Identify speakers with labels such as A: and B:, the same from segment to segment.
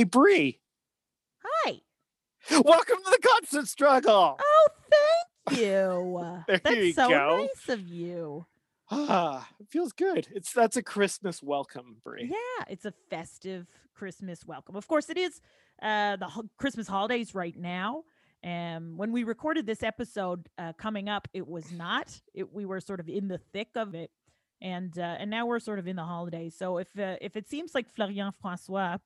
A: Hey, Brie.
B: Hi.
A: Welcome to the constant struggle.
B: Oh, thank you.
A: There
B: That's
A: you
B: so
A: go.
B: nice of you.
A: Ah, it feels good. It's that's a Christmas welcome, Brie.
B: Yeah, it's a festive Christmas welcome. Of course, it is uh, the ho- Christmas holidays right now. Um, when we recorded this episode uh, coming up, it was not. It, we were sort of in the thick of it, and uh, and now we're sort of in the holidays. So if uh, if it seems like Florian Francois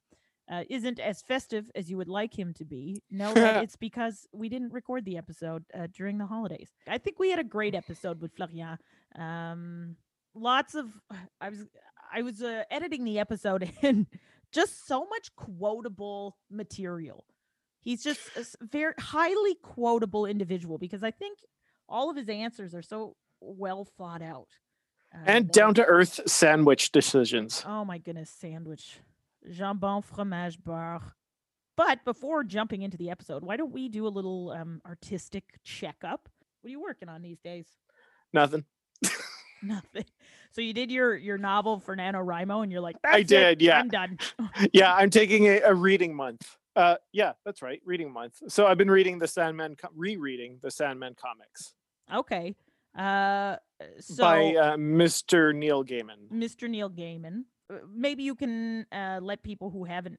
B: uh, isn't as festive as you would like him to be, know that it's because we didn't record the episode uh, during the holidays. I think we had a great episode with Florian. Um, lots of I was I was uh, editing the episode and just so much quotable material. He's just a very highly quotable individual because I think all of his answers are so well thought out. uh,
A: And down to earth sandwich decisions.
B: Oh my goodness, sandwich. Jambon, fromage, bar. But before jumping into the episode, why don't we do a little um, artistic checkup? What are you working on these days?
A: Nothing.
B: Nothing. So you did your your novel for NaNoWriMo and you're like,
A: I
B: "That's it,
A: did, yeah.
B: I'm done.
A: Yeah, I'm taking a, a reading month. Uh, yeah, that's right, reading month. So I've been reading the Sandman, rereading the Sandman comics
B: okay. Uh so
A: by uh, Mr. Neil Gaiman.
B: Mr. Neil Gaiman. Uh, Maybe you can uh, let people who haven't,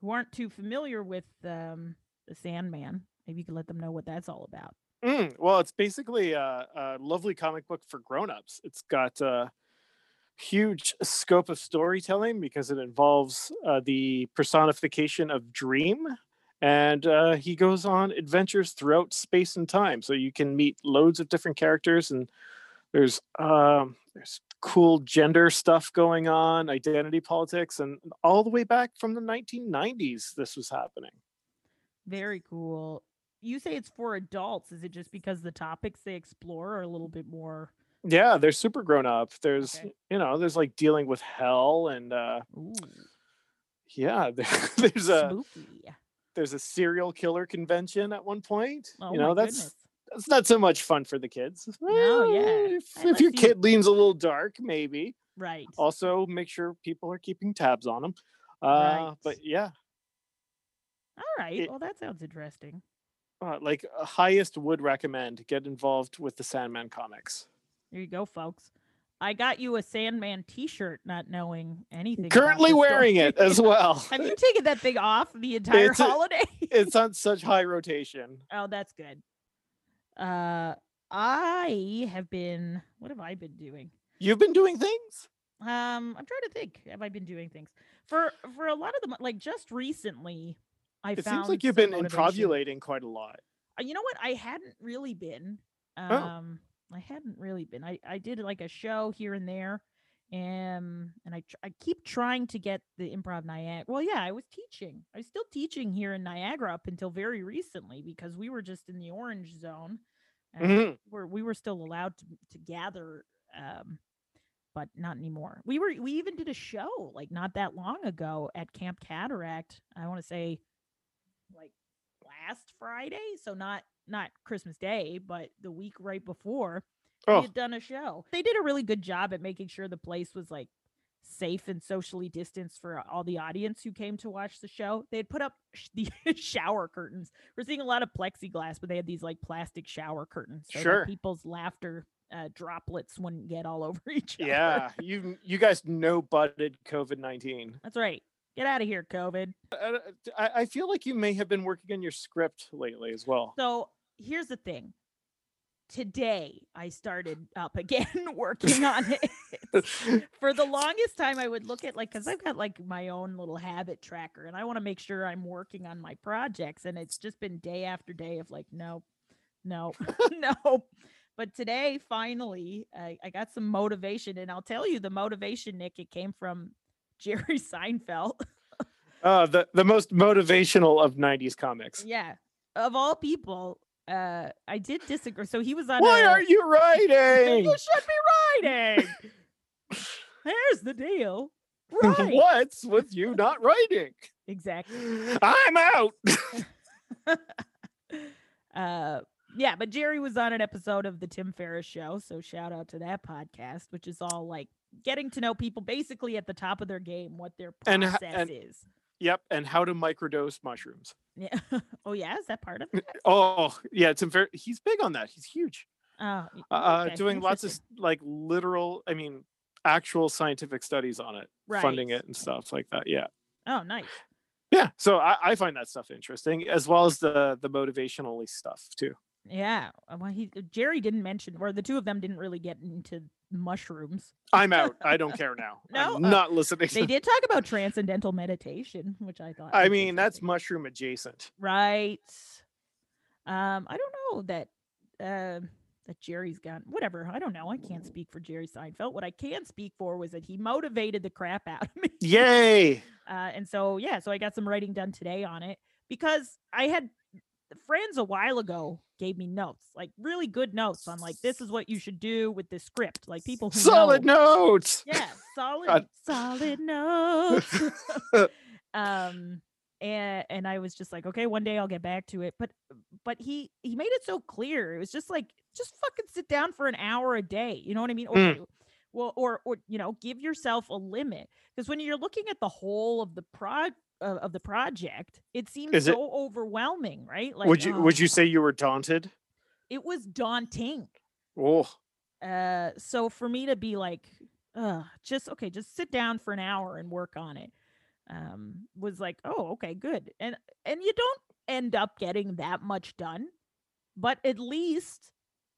B: who aren't too familiar with um, the Sandman, maybe you can let them know what that's all about.
A: Mm, well, it's basically a, a lovely comic book for grown-ups. It's got a huge scope of storytelling because it involves uh, the personification of Dream, and uh, he goes on adventures throughout space and time. So you can meet loads of different characters, and there's um, there's cool gender stuff going on, identity politics, and all the way back from the 1990s, this was happening.
B: Very cool. You say it's for adults. Is it just because the topics they explore are a little bit more?
A: Yeah, they're super grown up. There's
B: Okay.
A: you know, there's like dealing with hell and uh
B: Ooh,
A: yeah, there, there's a
B: spooky.
A: there's a serial killer convention at one point.
B: Oh
A: you know, that's
B: goodness.
A: That's not so much fun for the kids.
B: No, yeah.
A: Eh, If, if your
B: you-
A: kid leans a little dark, maybe.
B: Right.
A: Also, make sure people are keeping tabs on them. Uh,
B: Right.
A: But yeah,
B: All right.
A: it-
B: well, that sounds interesting.
A: uh, like uh, highest would recommend get involved with the Sandman comics.
B: There you go, folks. I got you a Sandman T-shirt, not knowing anything.
A: Currently wearing
B: story.
A: it as well.
B: Have you taken that thing off the entire
A: It's a-
B: holiday?
A: it's on such high rotation.
B: oh, that's good. Uh, I have been. What have I been doing?
A: You've been doing things.
B: Um, I'm trying to think. Have I been doing things for for a lot of them? Like just recently, I
A: It
B: found
A: seems like you've been
B: motivation.
A: improvulating quite a lot.
B: Uh, You know what? I hadn't really been.
A: Oh.
B: Um, I hadn't really been. I I did like a show here and there, um, and I tr- I keep trying to get the improv Niagara. Well, yeah, I was teaching. I was still teaching here in Niagara up until very recently because we were just in the orange zone. and
A: Mhm.
B: We're we were still allowed to to gather. Um, but not anymore. We were we even did a show like not that long ago at Camp Cataract. I want to say like last Friday, so not not Christmas Day, but the week right before. We
A: Oh,
B: had done a show. They did a really good job at making sure the place was like safe and socially distanced for uh, all the audience who came to watch the show. They had put up sh- the shower curtains. We're seeing a lot of plexiglass, but they had these like plastic shower curtains so
A: Sure.
B: people's laughter uh, droplets wouldn't get all over each other.
A: yeah. You you guys know butted COVID nineteen.
B: That's right. Get out of here, COVID.
A: Uh, uh, I, I feel like you may have been working on your script lately as well.
B: So here's the thing. Today I started up again working on it. For the longest time, I would look at like because I've got like my own little habit tracker, and I want to make sure I'm working on my projects. And it's just been day after day of like, no, no, no. But today, finally, I, I got some motivation, and I'll tell you the motivation, Nick. It came from Jerry Seinfeld.
A: Uh, the the most motivational of '90s comics.
B: yeah, of all people, uh, I did disagree. So he was on.
A: Why
B: a,
A: aren't you writing?
B: You should be writing. Here's the deal. Right.
A: What's with you not writing?
B: exactly.
A: I'm out.
B: Uh yeah, but Jerry was on an episode of the Tim Ferriss show, so shout out to that podcast, which is all like getting to know people basically at the top of their game, what their
A: And
B: process
A: and-
B: is.
A: Yep, and how to microdose mushrooms.
B: Yeah. oh yeah, is that part of it?
A: Oh, yeah, it's a very he's big on that. He's huge.
B: Oh, y-
A: Uh, doing lots of like literal, I mean, actual scientific studies on it, funding it and stuff like that. Yeah.
B: Oh, nice.
A: Yeah. So I, I find that stuff interesting as well as the the motivational stuff too.
B: Yeah. uh, Well, he Jerry didn't mention, or the two of them didn't really get into mushrooms.
A: I'm out. I don't care now.
B: No,
A: I'm
B: uh,
A: not listening.
B: They did talk about transcendental meditation, which I thought.
A: I mean, that's mushroom adjacent.
B: right. Um, I don't know that. Uh, that Jerry's got whatever. I don't know. I can't speak for Jerry Seinfeld. What I can speak for was that he motivated the crap out of me.
A: Yay.
B: Uh, and so yeah, so I got some writing done today on it because I had friends a while ago gave me notes, like really good notes on like this is what you should do with this script. Like people who
A: Solid
B: know.
A: notes.
B: Yeah, solid,
A: God.
B: solid notes. um, and and I was just like, okay, one day I'll get back to it. But but he he made it so clear. It was just like, just fucking sit down for an hour a day. You know what I mean? Or,
A: Mm.
B: well, or or you know, give yourself a limit because when you're looking at the whole of the prod of, of the project, it seems
A: Is it-
B: so overwhelming, right? Like,
A: would you
B: oh,
A: would you say you were daunted?
B: It was daunting.
A: Oh,
B: Uh, so for me to be like, uh, just okay, just sit down for an hour and work on it, um, was like, oh, okay, good. And and you don't end up getting that much done, but at least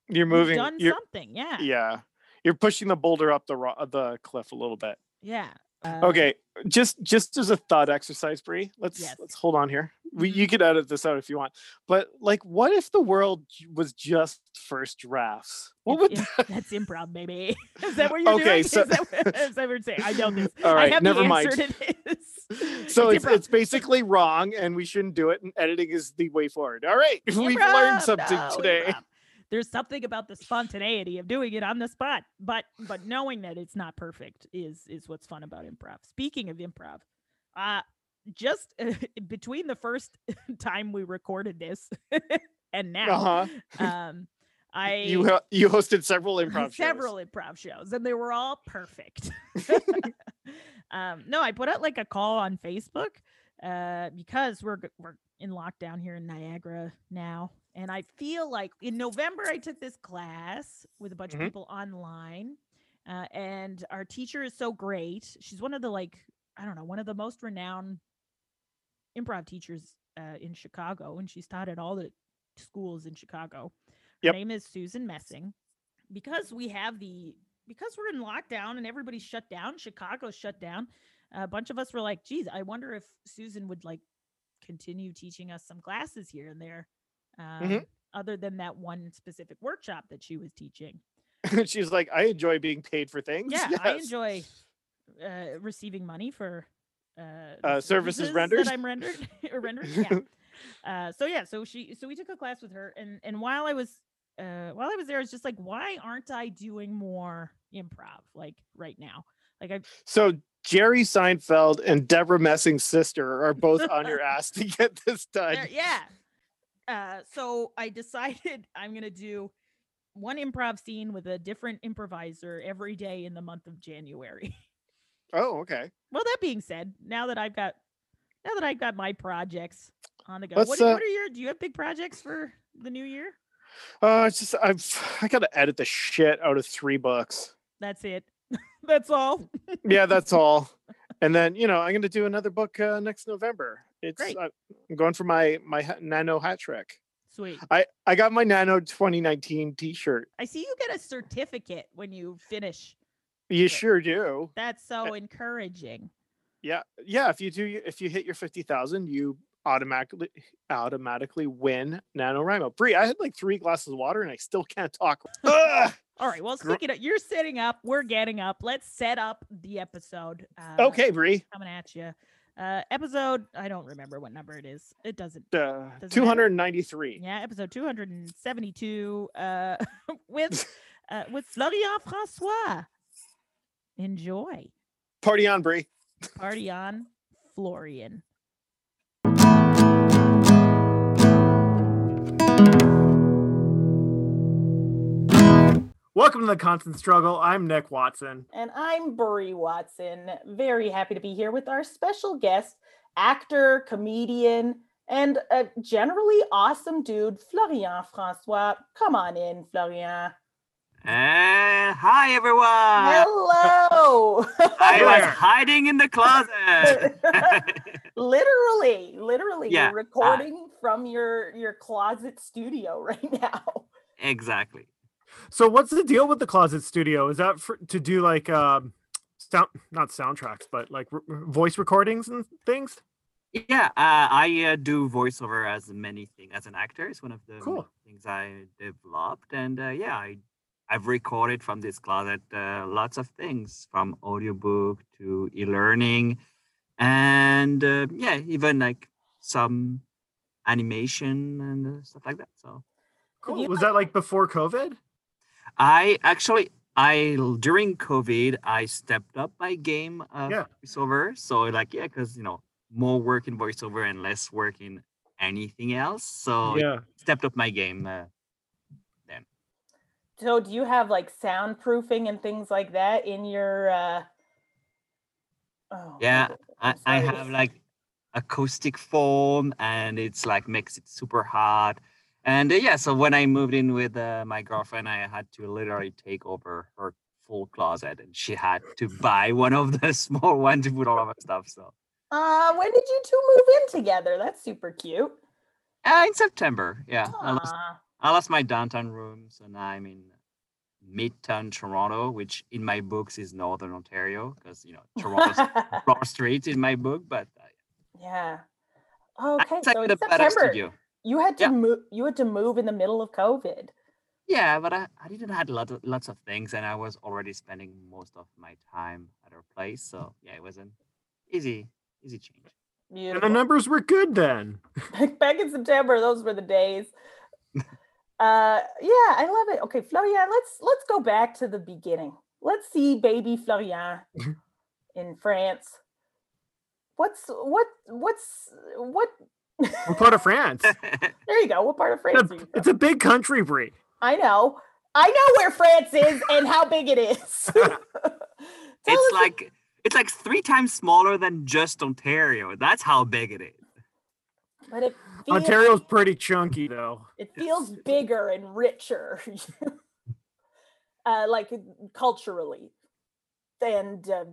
A: you're
B: you've
A: moving.
B: done
A: You're,
B: something. Yeah,
A: yeah, you're pushing the boulder up the ro- the cliff a little bit.
B: yeah. Uh,
A: Okay, just just as a thought exercise, Bree. Let's
B: Yes.
A: let's hold on here. We, you could edit this out if you want, but like, what if the world was just first drafts? What would
B: it's im- that's improv, baby. Is that what you're
A: Okay,
B: doing?
A: so-
B: is, that, what- is that what saying? I know this.
A: All
B: I have
A: never
B: the
A: mind.
B: answer to this.
A: so it's
B: improv.
A: it's basically wrong, and we shouldn't do it. And editing is the way forward. All right, we've learned something
B: no,
A: today.
B: improv. There's something about the spontaneity of doing it on the spot, but but knowing that it's not perfect is is what's fun about improv. Speaking of improv, uh just between the first time we recorded this and now,
A: Uh huh.
B: um, I
A: You ho- you hosted several improv
B: several
A: shows.
B: improv shows, and they were all perfect. um, no, I put out like a call on Facebook uh, because we're we're in lockdown here in Niagara now, and I feel like in November I took this class with a bunch
A: Mhm.
B: of people online, uh, and our teacher is so great. She's one of the like I don't know one of the most renowned improv teachers uh, in Chicago, and she's taught at all the schools in Chicago. Her
A: Yep.
B: name is Susan Messing. Because we have the because we're in lockdown and everybody's shut down, Chicago's shut down. A bunch of us were like, "Geez, I wonder if Susan would like continue teaching us some classes here and there, um,
A: Mhm.
B: other than that one specific workshop that she was teaching."
A: She's like, I enjoy being paid for things.
B: Yeah, I enjoy uh, receiving money for uh,
A: Uh, services rendered?
B: that I'm rendered or rendering. Yeah. Uh, so yeah, so she so we took a class with her, and and while I was uh, while I was there, I was just like, why aren't I doing more improv like right now? Like I
A: So Jerry Seinfeld and Debra Messing's sister are both on your ass to get this done.
B: there- yeah. Uh, so I decided I'm gonna do one improv scene with a different improviser every day in the month of January.
A: Oh, okay.
B: Well, that being said, now that I've got now that I've got my projects on the go, what,
A: uh,
B: what are your do you have big projects for the new year?
A: Uh, it's just I've I gotta edit the shit out of three books.
B: That's it. That's all.
A: Yeah, that's all. And then you know I'm gonna do another book uh, next November. It's
B: Great.
A: uh, I'm going for my my Nano hat trick.
B: Sweet.
A: I I got my Nano 2019 T-shirt.
B: I see you get a certificate when you finish.
A: You sure do.
B: That's so encouraging.
A: Yeah, yeah. If you do, if you hit your fifty thousand, you automatically automatically win NaNoWriMo. Brie, I had like three glasses of water and I still can't talk.
B: All right. Well, speaking of, you're setting up. We're getting up. Let's set up the episode. Uh,
A: okay, Brie.
B: Coming at you. Uh, episode. I don't remember what number it is. It doesn't.
A: Uh,
B: matter.
A: two hundred ninety-three.
B: Yeah, episode 272 uh with uh with Florian Francois. Enjoy.
A: Party on, Brie.
B: Party on Florian.
A: Welcome to the Constant Struggle. I'm Nick Watson.
B: And I'm Brie Watson. Very happy to be here with our special guest, actor, comedian, and a generally awesome dude, Florian Francois. Come on in, Florian.
C: Uh, hi everyone.
B: Hello.
C: I was hiding in the closet.
B: literally, literally,
C: Yeah,
B: you're recording from your your closet studio right now.
C: exactly.
A: So what's the deal with the closet studio? Is that for, to do like um sound not soundtracks, but like r- r- voice recordings and things?
C: Yeah, uh, I uh, do voiceover as many things as an actor. It's one of the
A: Cool.
C: things I developed, and uh, yeah, I I've recorded from this closet uh, lots of things from audiobook to e-learning, and uh, yeah, even like some animation and uh, stuff like that. So
A: Cool. Was that like before COVID?
C: I actually I during COVID I stepped up my game of
A: Yeah.
C: voiceover. So like yeah, because you know more work in voiceover and less work in anything else. So
A: yeah.
C: stepped up my game. Uh,
B: So do you have like soundproofing and things like that in your uh Oh,
C: Yeah, I,
B: I'm
C: I
B: sorry.
C: have like acoustic foam and it's like makes it super hot. And uh, yeah, so when I moved in with uh, my girlfriend, I had to literally take over her full closet, and she had to buy one of the small ones to put all of her stuff. So
B: Uh when did you two move in together? That's super cute.
C: uh, in September, yeah, I lost I lost my downtown room, so now I'm in Midtown Toronto, which in my books is Northern Ontario because you know Toronto's Bloor Street in my book, but uh,
B: yeah. Okay, so in September. You had to
C: Yeah.
B: move you had to move in the middle of COVID.
C: Yeah, but I, I didn't had lot of, lots of things and I was already spending most of my time at her place. So yeah, it was an easy, easy change.
A: And the numbers were good then.
B: Back in September, those were the days. uh yeah, I love it. Okay, Florian, let's let's go back to the beginning. Let's see baby Florian in France. What's what what's what
A: What part of France?
B: there you go. What part of France
A: It's
B: are
A: a,
B: you
A: it's a big country, Brie.
B: I know. I know where France is and how big it is.
C: It's
B: us-
C: like it's like three times smaller than just Ontario. That's how big it is.
B: but it feels,
A: Ontario's pretty chunky though.
B: it feels bigger and richer. uh, like culturally and uh,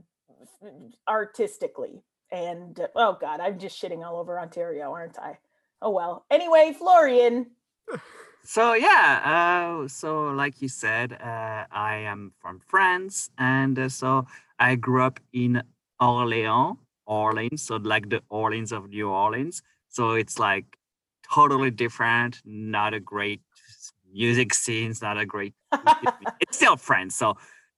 B: artistically. And uh, oh god, I'm just shitting all over Ontario, aren't I? Oh well. Anyway, Florian.
C: So yeah, uh, so like you said, uh, I am from France, and uh, so I grew up in Orléans, Orleans, so like the Orleans of New Orleans. So it's like totally different. Not a great music scenes, not a great. it's still France, so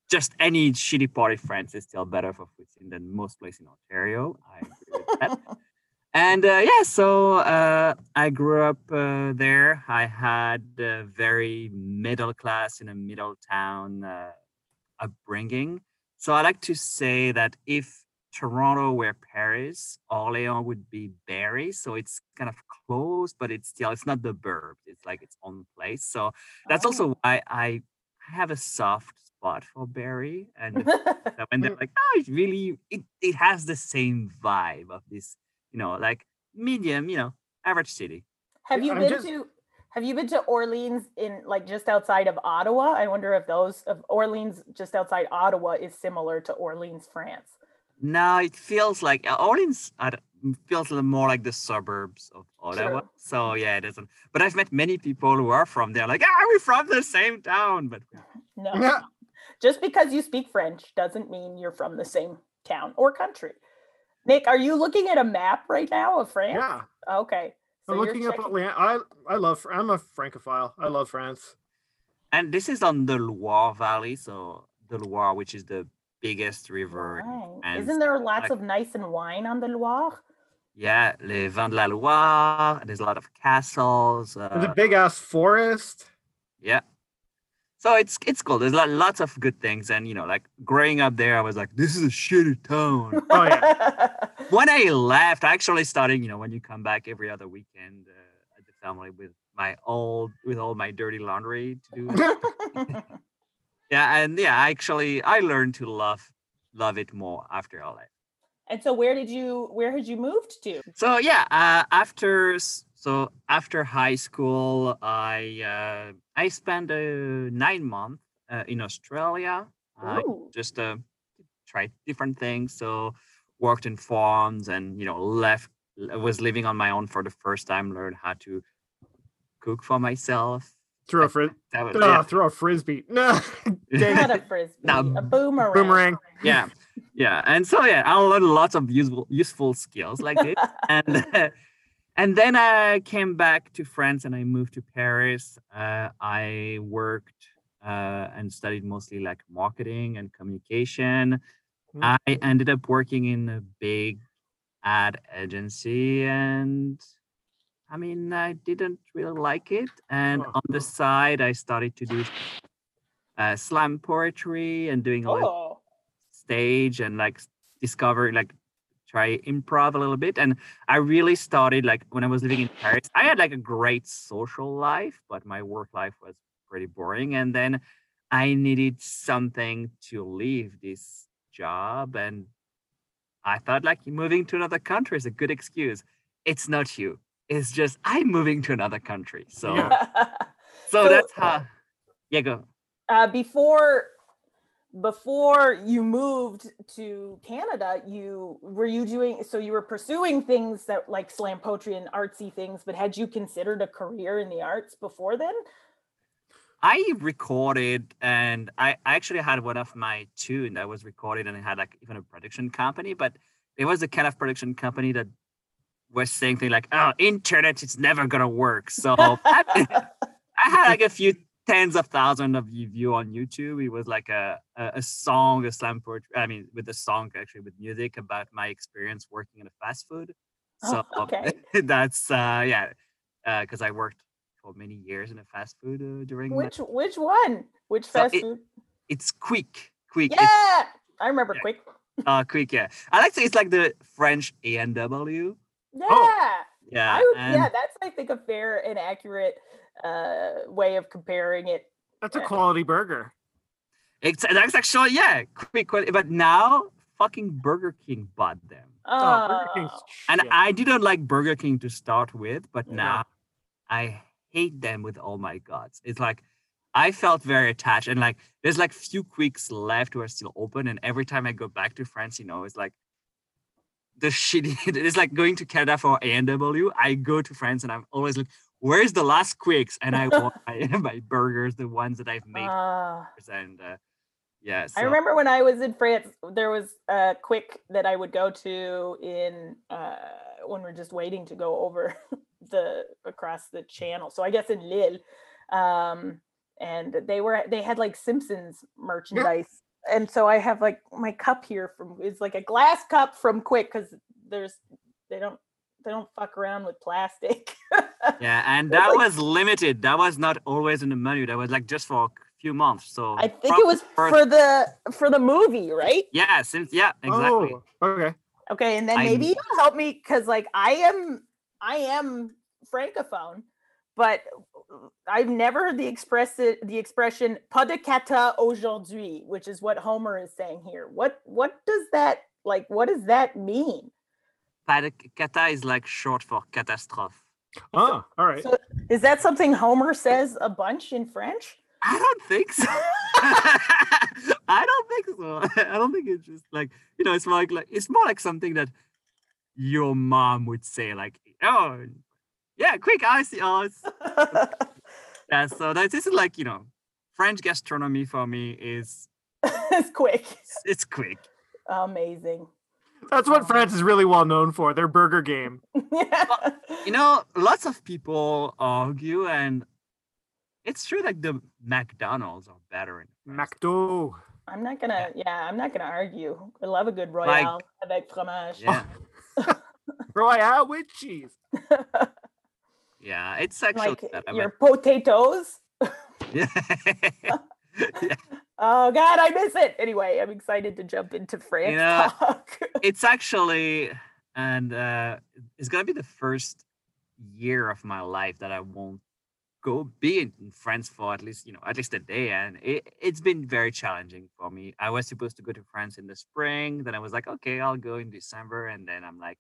C: just any shitty party France is still better for food scene than most places in Ontario. I agree with that. And uh, yeah, so uh, I grew up uh, there. I had a very middle class in a middle town uh, upbringing. So I like to say that if Toronto were Paris, Orléans would be Barrie. So it's kind of close, but it's still it's not the burbs. It's like its own place. So that's
B: Oh.
C: also why I have a soft spot for Barrie, And that when they're like, oh, it really it, it has the same vibe of this, you know, like medium, you know, average city.
B: Have you
A: I'm
B: been
A: just-
B: to have you been to Orleans in like just outside of Ottawa? I wonder if those of Orleans just outside Ottawa is similar to Orleans, France.
C: No, it feels like uh, Orleans I feels a little more like the suburbs of Ottawa.
B: True.
C: So yeah, it doesn't. But I've met many people who are from there, like, ah, we're from the same town. But
B: No.
A: Yeah.
B: Just because you speak French doesn't mean you're from the same town or country. Nick, are you looking at a map right now of France?
A: Yeah.
B: Okay. So
A: I'm
B: you're
A: looking up
B: checking-
A: Atlanta. I I love. I'm a francophile. I love France.
C: and this is on the Loire Valley, so the Loire, which is the biggest river.
B: Right. Isn't there lots
C: like-
B: of nice and wine on the Loire?
C: Yeah, Les Vins de la Loire. There's a lot of castles.
A: There's
C: Uh,
A: a big ass forest.
C: Yeah. So it's it's cool. There's lo- lots of good things, and you know, like growing up there, I was like, "This is a shitty town."
A: Oh, yeah.
C: when I left, I actually starting, you know, when you come back every other weekend uh, at the family with my old, with all my dirty laundry to do. yeah, and yeah, actually, I learned to love love it more after I left.
B: And so where did you where had you moved to?
C: So yeah, uh, after s- so after high school, I uh, I spent uh, nine months uh, in Australia. I just uh, tried different things. So worked in farms and you know left. Was living on my own for the first time. Learned how to cook for myself.
A: Throw a frisbee.
C: That was,
A: oh,
C: yeah.
A: throw a frisbee. No,
B: Not a frisbee,
C: Now,
B: a boomerang.
A: boomerang.
C: yeah yeah and so yeah i learned lots of useful useful skills like this and and then i came back to france and i moved to paris uh, i worked uh, and studied mostly like marketing and communication
A: Mm.
C: i ended up working in a big ad agency and i mean i didn't really like it and
A: Oh.
C: on the side i started to do uh, slam poetry and doing a
B: Oh,
C: stage and like discover like try improv a little bit and i really started like when i was living in paris i had like a great social life but my work life was pretty boring and then i needed something to leave this job and i thought like moving to another country is a good excuse. It's not you. It's just i'm moving to another country so
A: Yeah.
C: so,
B: So-
C: that's how yeah go.
B: Uh, before before you moved to Canada, you were you doing so you were pursuing things that like slam poetry and artsy things, but had you considered a career in the arts before then?
C: I recorded and I I actually had one of my tune that was recorded and it had like even a production company, but it was a kind of production company that was saying things like, "Oh, internet, it's never gonna work." So I, I had like a few tens of thousands of view view on YouTube. It was like a, a a song, a slam poetry. I mean, with a song actually with music about my experience working in a fast food. So
B: Oh, okay.
C: that's uh yeah, because I worked for many years in a fast food uh, during my
B: which which one? Which
C: So
B: fast
C: it-
B: food?
C: it's quick quick
B: Yeah,
C: it's,
B: I remember
C: Yeah.
B: quick.
C: uh quick yeah i like to say it's like the french A&W
B: Yeah.
C: yeah
B: I would,
C: and
B: yeah, that's I think a fair and accurate uh way of comparing it.
A: That's a
B: Yeah.
A: quality burger.
C: it's that's actually yeah quick quick but now fucking burger king bought them
A: Oh, Burger King's
B: Oh,
C: and i didn't like burger king to start with but
B: Yeah.
C: now i hate them with all my guts it's like i felt very attached and like there's like few quicks left who are still open and every time i go back to france you know it's like the shitty it's like going to canada for A&W i go to france and i'm always like where's the last quicks and i want my, my burgers the ones that i've made
B: ah.
C: and uh yeah
B: I remember when I was in France, there was a quick that I would go to in uh, when we're just waiting to go over the across the channel. So I guess in Lille, um, and they were they had like Simpsons merchandise, and so I have like my cup here from it's like a glass cup from Quick because there's they don't they don't fuck around with plastic.
C: yeah and that
B: like-
C: was limited that was not always in the menu that was like just for a few months so
B: I think it was
C: first-
B: for the for the movie, right?
C: yeah since yeah exactly
A: Oh, okay.
B: Okay, and then
C: I'm-
B: maybe you'll help me because like I am I am francophone, but I've never heard the express the expression pas de cata aujourd'hui, which is what Homer is saying here. What what does that like what does that mean?
C: Kata is like short for catastrophe.
A: Oh, all right.
B: So is that something Homer says a bunch in French?
C: I don't think so. I don't think so. I don't think it's just like you know. It's more like, like it's more like something that your mom would say, like, "Oh, yeah, quick, I see." Oh, us." yeah. So that this is like you know, French gastronomy for me is
B: it's quick.
C: it's, it's quick.
B: Amazing.
A: That's what France is really well known for. Their burger game.
C: You know, lots of people argue, and it's true. Like the McDonald's are better in France.
A: McDo.
B: I'm not gonna yeah, I'm not gonna argue. I love a good royale avec fromage.
C: Yeah,
A: Royale with cheese.
C: yeah, it's actually
B: like
C: better,
B: your potatoes.
C: Yeah. Yeah.
B: Oh God, I miss it. Anyway, I'm excited to jump into France
C: know,
B: talk.
C: it's actually and uh it's gonna be the first year of my life that i won't go be in France for at least you know at least a day, and it, it's been very challenging for me. I was supposed to go to France in the spring, then I was like, okay, I'll go in December, and then I'm like,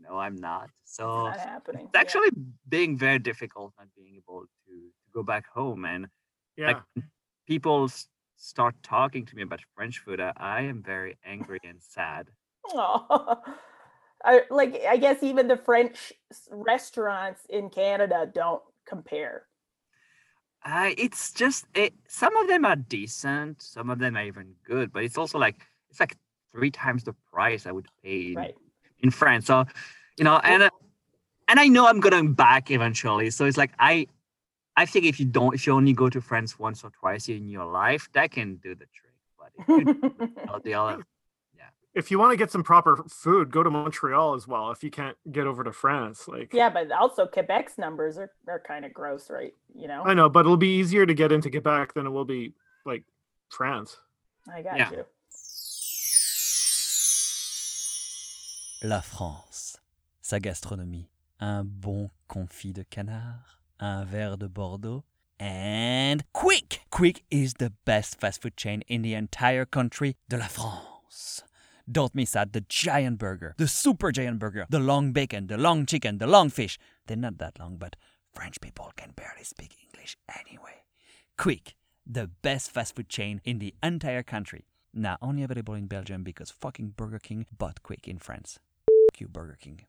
C: no, I'm not. So
B: It's not happening.
C: it's
B: Yeah.
C: actually being very difficult not being able to to go back home and
D: Yeah.
C: like people s- start talking to me about French food. I, I am very angry and sad.
B: Aw. I, like I guess even the French restaurants in Canada don't compare.
C: Uh, it's just it, some of them are decent, some of them are even good, but it's also like it's like three times the price I would pay in,
B: Right.
C: in France. So you know, and and I know I'm going back eventually. So it's like I I think if you don't if you only go to France once or twice in your life, that can do the trick. But if you do the the other
D: If you want to get some proper food, go to Montreal as well. If you can't get over to France, like
B: yeah, but also Quebec's numbers are, are kind of gross, right? You know,
D: I know, but it'll be easier to get into Quebec than it will be like France.
B: I got
C: Yeah.
B: you.
E: La France, sa gastronomie, un bon confit de canard, Uh, un verre de Bordeaux, and Quick! Quick is the best fast food chain in the entire country de la France. Don't miss out the giant burger, the super giant burger, the long bacon, the long chicken, the long fish. They're not that long, but French people can barely speak English anyway. Quick, the best fast food chain in the entire country. Now only available in Belgium because fucking Burger King bought Quick in France. F you, Burger King.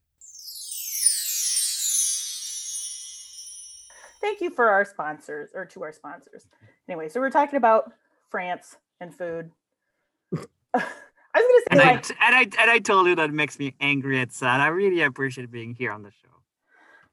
B: Thank you for our sponsors or to our sponsors. Anyway, so we're talking about France and food. I was gonna
C: I,
B: say like
C: and I and I told you that makes me angry and sad. I really appreciate being here on the show.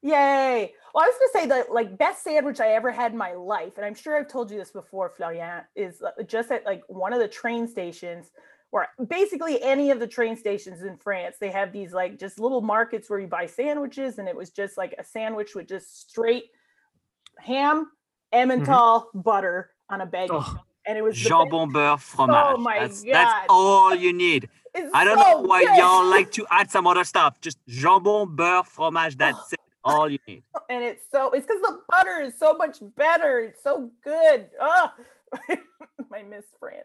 B: Yay! Well, I was gonna say the like best sandwich I ever had in my life, and I'm sure I've told you this before, Florian, is uh, just at like one of the train stations, or basically any of the train stations in France. They have these like just little markets where you buy sandwiches, and it was just like a sandwich with just straight ham, Emmental, mm-hmm. butter on a bagel,
D: Oh.
B: and it was
C: Jambon beurre fromage.
B: Oh my
C: that's,
B: God.
C: that's all you need.
B: it's
C: I don't
B: so
C: know why
B: good.
C: y'all like to add some other stuff. Just jambon beurre fromage. That's it. All you need.
B: and it's so it's because the butter is so much better. It's so good. Oh, I miss France.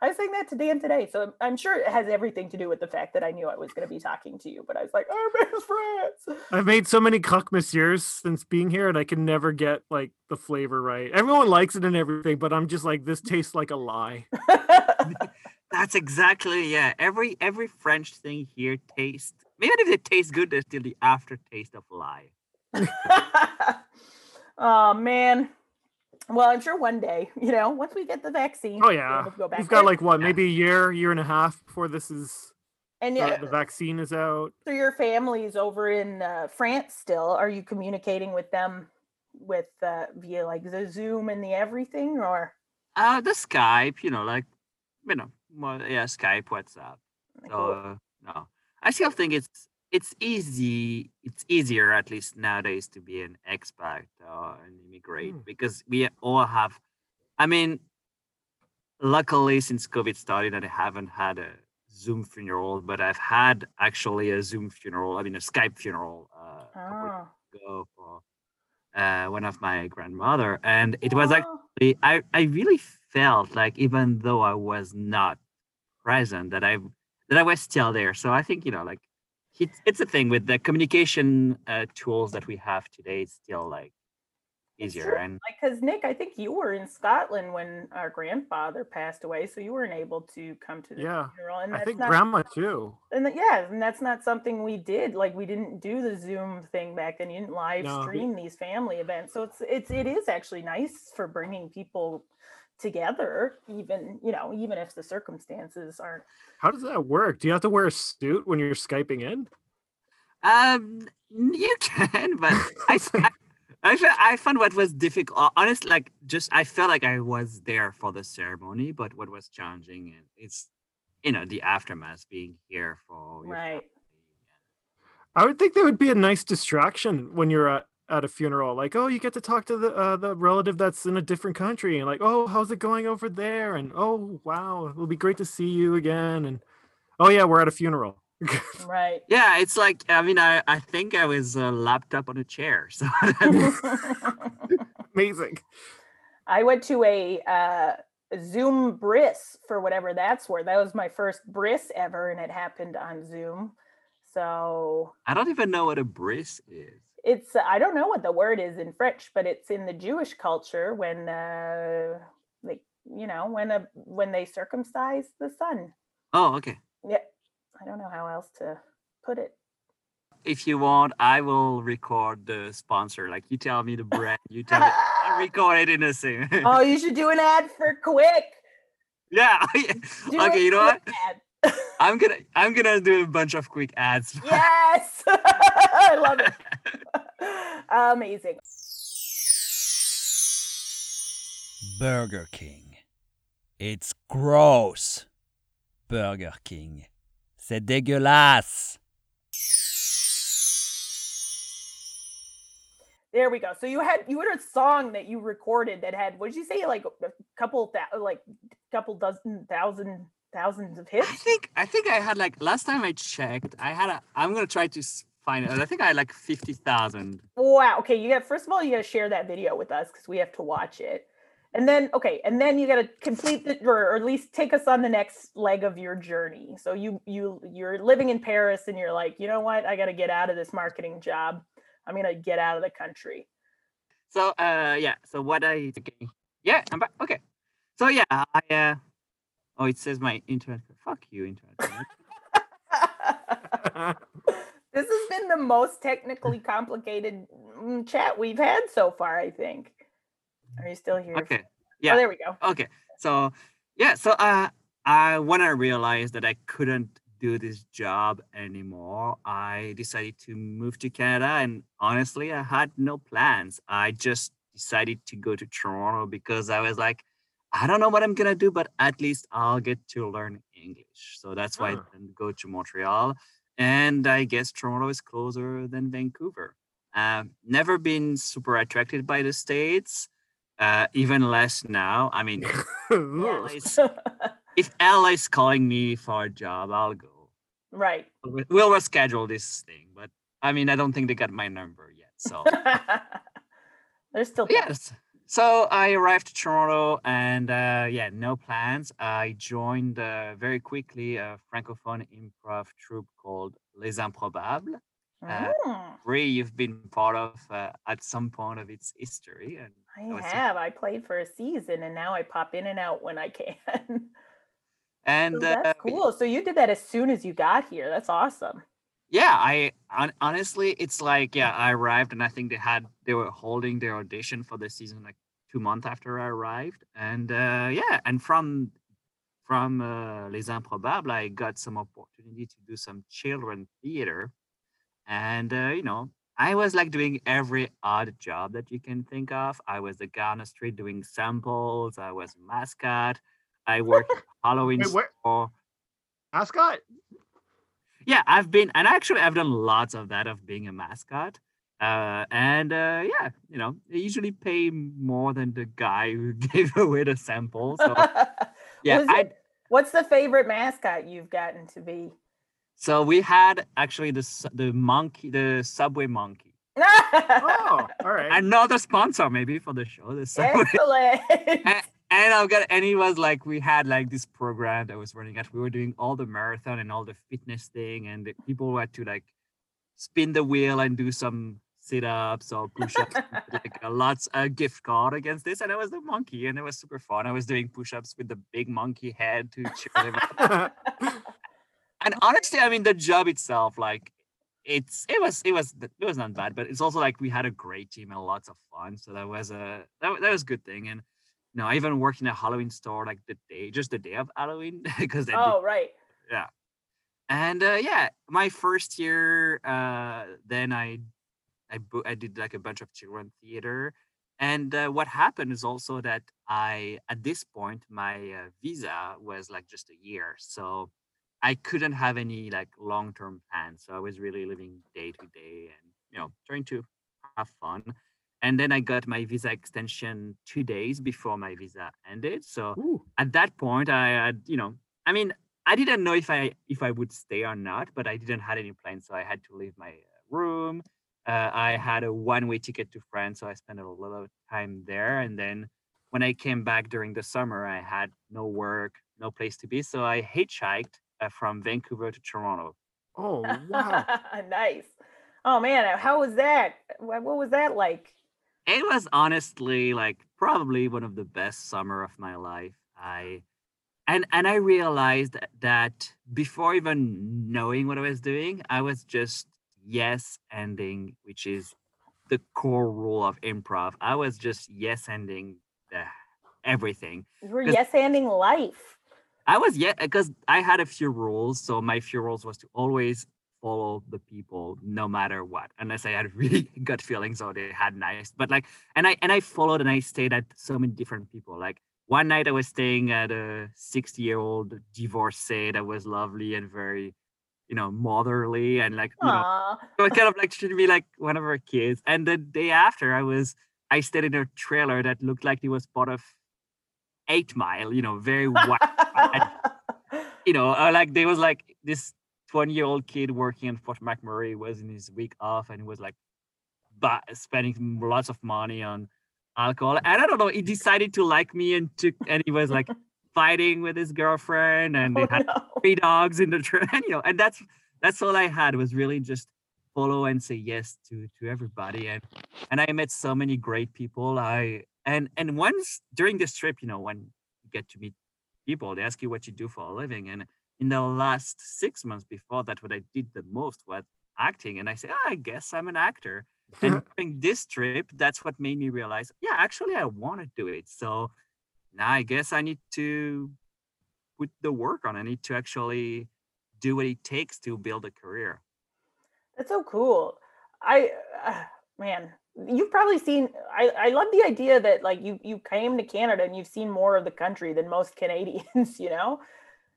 B: I was saying that to Dan today, so I'm sure it has everything to do with the fact that I knew I was going to be talking to you. But I was like, I miss France.
D: I've made so many croque monsieurs since being here, and I can never get like the flavor right. Everyone likes it and everything, but I'm just like, this tastes like a lie.
C: That's exactly yeah. Every every French thing here tastes. Even if it tastes good, there's still the aftertaste of lie.
B: oh man. Well, I'm sure one day, you know, once we get the vaccine,
D: Oh yeah,
B: we'll yeah, go back
D: we've got
B: there.
D: like what, maybe a year, year and a half before this is
B: and
D: the,
B: yeah,
D: the vaccine is out.
B: so your family's over in uh, France still. Are you communicating with them with uh, via like the Zoom and the everything, or?
C: Uh the Skype, you know, like you know, well, yeah, Skype, WhatsApp. So
B: Cool.
C: uh, no, I still think it's it's easy. It's easier, at least nowadays, to be an expat or an immigrant
D: Mm.
C: because we all have. I mean, luckily since COVID started, I haven't had a Zoom funeral, but I've had actually a Zoom funeral. I mean, a Skype funeral uh, a couple years ago for uh, one of my grandmother, and it was like
B: Oh.
C: actually- I, I really felt like even though I was not present, that I that I was still there. So I think you know, like it's it's a thing with the communication uh, tools that we have today. It's still like easier and
B: like because Nick, I think you were in Scotland when our grandfather passed away, so you weren't able to come to the
D: Yeah,
B: funeral. And
D: I think
B: not,
D: grandma too.
B: and th- yeah, and that's not something we did. Like we didn't do the Zoom thing back then. You didn't live
D: No.
B: stream these family events, so it's it's it is actually nice for bringing people together, even you know, even if the circumstances aren't.
D: How does that work? Do you have to wear a suit when you're skyping in?
C: um you can, but i fe- I found what was difficult. Honestly, like just I felt like I was there for the ceremony, but what was challenging and it's you know the aftermath being here for
B: Right.
C: family.
D: I would think that would be a nice distraction when you're at, at a funeral. Like, oh, you get to talk to the uh, the relative that's in a different country, and like, oh, how's it going over there? And oh, wow, it'll be great to see you again. And oh yeah, we're at a funeral.
B: Right.
C: Yeah, it's like I mean I I think I was lapped up on a chair, so
D: Amazing.
B: I went to a uh, Zoom bris for whatever that's worth. That was my first bris ever, and it happened on Zoom. So
C: I don't even know what a bris is.
B: It's I don't know what the word is in French, but it's in the Jewish culture when uh, they you know when a when they circumcise the son.
C: Oh, okay.
B: Yeah, I don't know how else to put it.
C: If you want, I will record the sponsor. Like you tell me the brand, you tell me. I'll record it in the same.
B: oh, you should do an ad for Quick.
C: yeah. Okay. You know what?
B: Ad.
C: I'm gonna I'm gonna do a bunch of quick ads.
B: yes, I love it. Amazing.
F: Burger King. It's gross. Burger King. C'est dégueulasse.
B: There we go. So you had you had a song that you recorded that had what did you say like a couple thou- like couple dozen thousand thousands of hits.
C: I think I think I had like last time I checked, I had a. I'm gonna try to find it. I think I had like fifty thousand.
B: Wow. Okay, you got first of all you got to share that video with us because we have to watch it, and then okay, and then you got to complete the or, or at least take us on the next leg of your journey. So you you you're living in Paris and you're like, you know what, I got to get out of this marketing job. I'm gonna get out of the country.
C: So uh yeah. So what I yeah I'm back. Okay. So yeah I uh oh it says my internet. Fuck you internet.
B: this has been the most technically complicated mm, chat we've had so far, I think. Are you still here?
C: okay. Yeah.
B: Oh,
C: Yeah.
B: there we go.
C: Okay. So yeah. So uh I when I realized that I couldn't do this job anymore, I decided to move to Canada. And honestly, I had no plans. I just decided to go to Toronto because I was like, I don't know what I'm gonna do, but at least I'll get to learn English. So that's why. I didn't go to Montreal. And I guess Toronto is closer than Vancouver. Um, never been super attracted by the states, uh, even less now. I mean, LA is- if LA is calling me for a job, I'll go.
B: right.
C: We- We'll reschedule this thing, but I mean, I don't think they got my number yet. So
B: There's still time.
C: yes. So I arrived to Toronto, and uh, yeah, no plans. I joined uh, very quickly a francophone improv troupe called Les Improbables. uh,
B: Mm,
C: Ray, you've been part of uh, at some point of its history, and
B: I have. I played for a season and now I pop in and out when I can.
C: and
B: So that's
C: uh,
B: cool. So you did that as soon as you got here. That's awesome.
C: Yeah i hon- honestly it's like yeah i arrived and i think they had they were holding their audition for the season like two months after i arrived. And uh yeah and from from uh, les improbables i got some opportunity to do some children theater. And uh, you know i was like doing every odd job that you can think of. I was the guy on the street doing samples. I was a mascot. I worked halloween
D: Wait,
C: store.
D: Ascot?
C: Yeah i've been and actually i've done lots of that of being a mascot uh and uh yeah you know they usually pay more than the guy who gave away the sample so yeah
B: Was it- What's the favorite mascot you've gotten to be?
C: so we had actually the the monkey the subway monkey
D: Oh, all right.
C: another sponsor maybe for the show the subway
B: Excellent.
C: and, and I've got and it was like we had like this program that was running at we were doing all the marathon and all the fitness thing and the people had to like spin the wheel and do some sit-ups or push-ups. Like a lots a gift card against this and I was the monkey and it was super fun. I was doing push-ups with the big monkey head to cheer them up. And honestly I mean the job itself like it's it was it was it was not bad but it's also like we had a great team and lots of fun so that was a that, that was a good thing. And know I even worked in a Halloween store like the day just the day of Halloween because
B: oh, right. Yeah.
C: And uh, yeah my first year uh then I I I did like a bunch of children theater and uh, what happened is also that I at this point my uh, visa was like just a year so I couldn't have any like long term plans. So I was really living day to day and you know trying to have fun. And then I got my visa extension two days before my visa ended. So
D: Ooh.
C: at that point, I had you know I mean I didn't know if I if I would stay or not, but I didn't had any plans, so I had to leave my uh, room. uh, I had a one-way ticket to France, so I spent a lot of time there. And then when I came back during the summer, I had no work, no place to be, so I hitchhiked uh, from Vancouver to Toronto.
D: Oh wow.
B: nice. Oh man, how was that? What, what was that like?
C: It was honestly like probably one of the best summer of my life. I and and I realized that before even knowing what I was doing, I was just yes anding, which is the core rule of improv. I was just yes anding the everything.
B: You were yes anding life.
C: I was yeah, because I had a few rules. So my few rules was to always follow the people no matter what, unless I had really gut feelings or they had nice. But like, and I and I followed and I stayed at so many different people. Like one night I was staying at a 60 year old divorcee that was lovely and very, you know, motherly and like you know so kind of like treated me like one of her kids. And the day after, I was I stayed in a trailer that looked like it was part of Eight Mile. You know, very white. you know, uh, like there was like this 20 year old kid working in Fort McMurray was in his week off and he was like ba- spending lots of money on alcohol. And I don't know, he decided to like me and took and he was like fighting with his girlfriend and they
B: Oh,
C: had
B: no.
C: three dogs in the train, you know, and that's that's all I had was really just follow and say yes to to everybody. And and I met so many great people. I and and once during this trip, you know, when you get to meet people, they ask you what you do for a living. And in the last six months before that, what I did the most was acting. And I say, "Ah, I guess I'm an actor. And during this trip, that's what made me realize, yeah, actually I want to do it. So now I guess I need to put the work on. I need to actually do what it takes to build a career.
B: That's so cool. I uh, man, you've probably seen. I I love the idea that like you you came to Canada and you've seen more of the country than most Canadians. You know,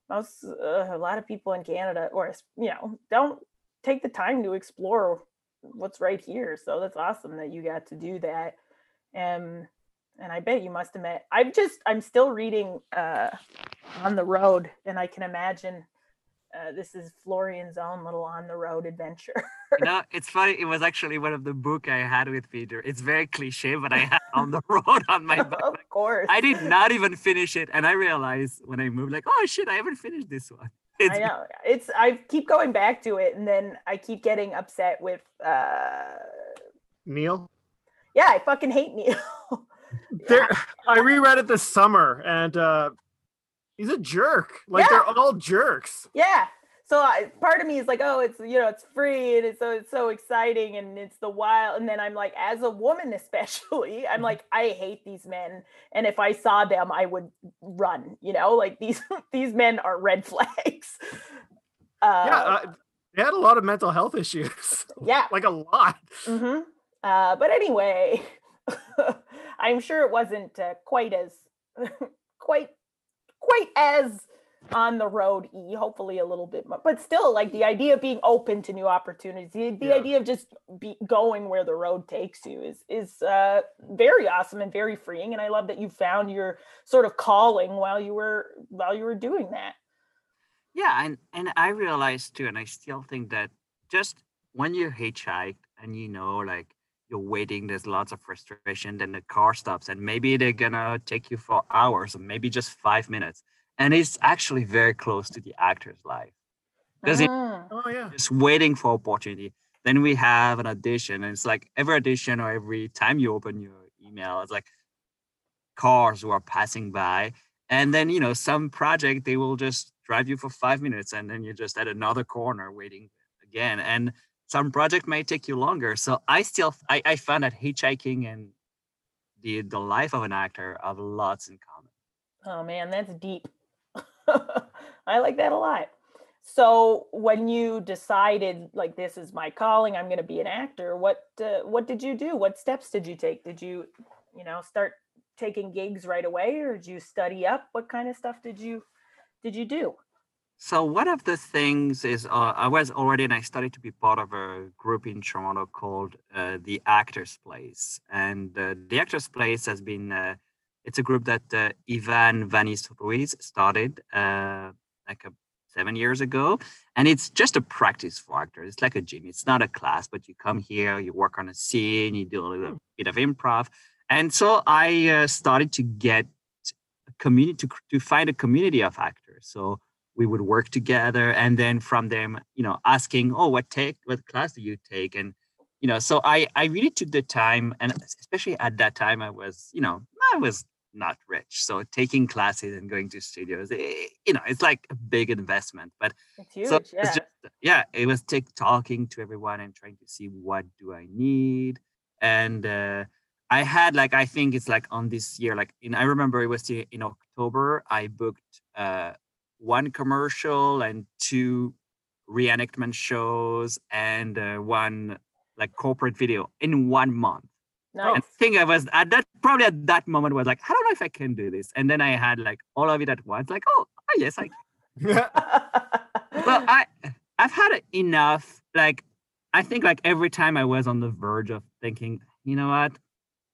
B: most uh, a lot of people in Canada or you know don't take the time to explore what's right here. So that's awesome that you got to do that. And and I bet you must have met. I'm just I'm still reading uh, on the road, and I can imagine. Uh, this is Florian's own little on the road adventure.
C: You know, it's funny. It was actually one of the book I had with Peter. It's very cliche, but I had on the road on my back.
B: of course.
C: I did not even finish it, and I realized when I moved, like, oh shit, I haven't finished this one. It's
B: I know. It's I keep going back to it and then I keep getting upset with uh
D: Neil.
B: yeah, I fucking hate Neil.
D: There, I reread it this summer, and uh he's a jerk. Like
B: Yeah.
D: they're all jerks.
B: yeah. So I, part of me is like, oh, it's you know, it's free and it's so it's so exciting and it's the wild. And then I'm like, as a woman, especially, I'm like, I hate these men. And if I saw them, I would run. You know, like these these men are red flags. Uh,
D: yeah, uh, they had a lot of mental health issues.
B: yeah.
D: like a lot.
B: Mm-hmm. Uh, but anyway, I'm sure it wasn't uh, quite as quite quite as on the road e hopefully a little bit more but still like the idea of being open to new opportunities the, the
D: Yeah.
B: idea of just be going where the road takes you is is uh very awesome and very freeing and i love that you found your sort of calling while you were while you were doing that
C: Yeah, and and I realized too, and I still think that just when you hitchhike and you know, like you're waiting, there's lots of frustration, then the car stops, and maybe they're gonna take you for hours or maybe just five minutes, and it's actually very close to the actor's life because it
B: Mm.
D: Oh yeah.
C: just waiting for opportunity. Then we have an audition, and it's like every audition or every time you open your email, it's like cars who are passing by. And then, you know, some project they will just drive you for five minutes and then you're just at another corner waiting again. And some project may take you longer. So I still I, I found that hitchhiking and the the life of an actor have lots in common.
B: Oh man, that's deep. I like that a lot. So when you decided like this is my calling, I'm going to be an actor, what uh, what did you do? What steps did you take? Did you, you know, start taking gigs right away or did you study up? What kind of stuff did you did you do?
C: So one of the things is uh, I was already and I started to be part of a group in Toronto called uh, the Actors Place, and uh, the Actors Place has been uh, it's a group that uh, Ivan Vanis Ruiz started uh, like a seven years ago, and it's just a practice for actors. It's like a gym. It's not a class, but you come here, you work on a scene, you do a little bit of improv, and so I uh, started to get a community to to find a community of actors. So we would work together, and then from them, you know, asking, oh, what take, what class do you take, and you know, so I I really took the time, and especially at that time, I was, you know, I was not rich. So taking classes and going to studios, eh, you know, it's like a big investment. But
B: It's huge.
C: so it's
B: yeah.
C: just yeah, it was take talking to everyone and trying to see what do I need. And uh, I had like I think it's like on this year, like in I remember it was in October, I booked uh one commercial and two reenactment shows and uh, one like corporate video in one month. And I think I was at that probably at that moment was like, I don't know if I can do this. And then I had like all of it at once, like, oh, oh yes, I well, I I've had enough. Like, I think like every time I was on the verge of thinking, you know what,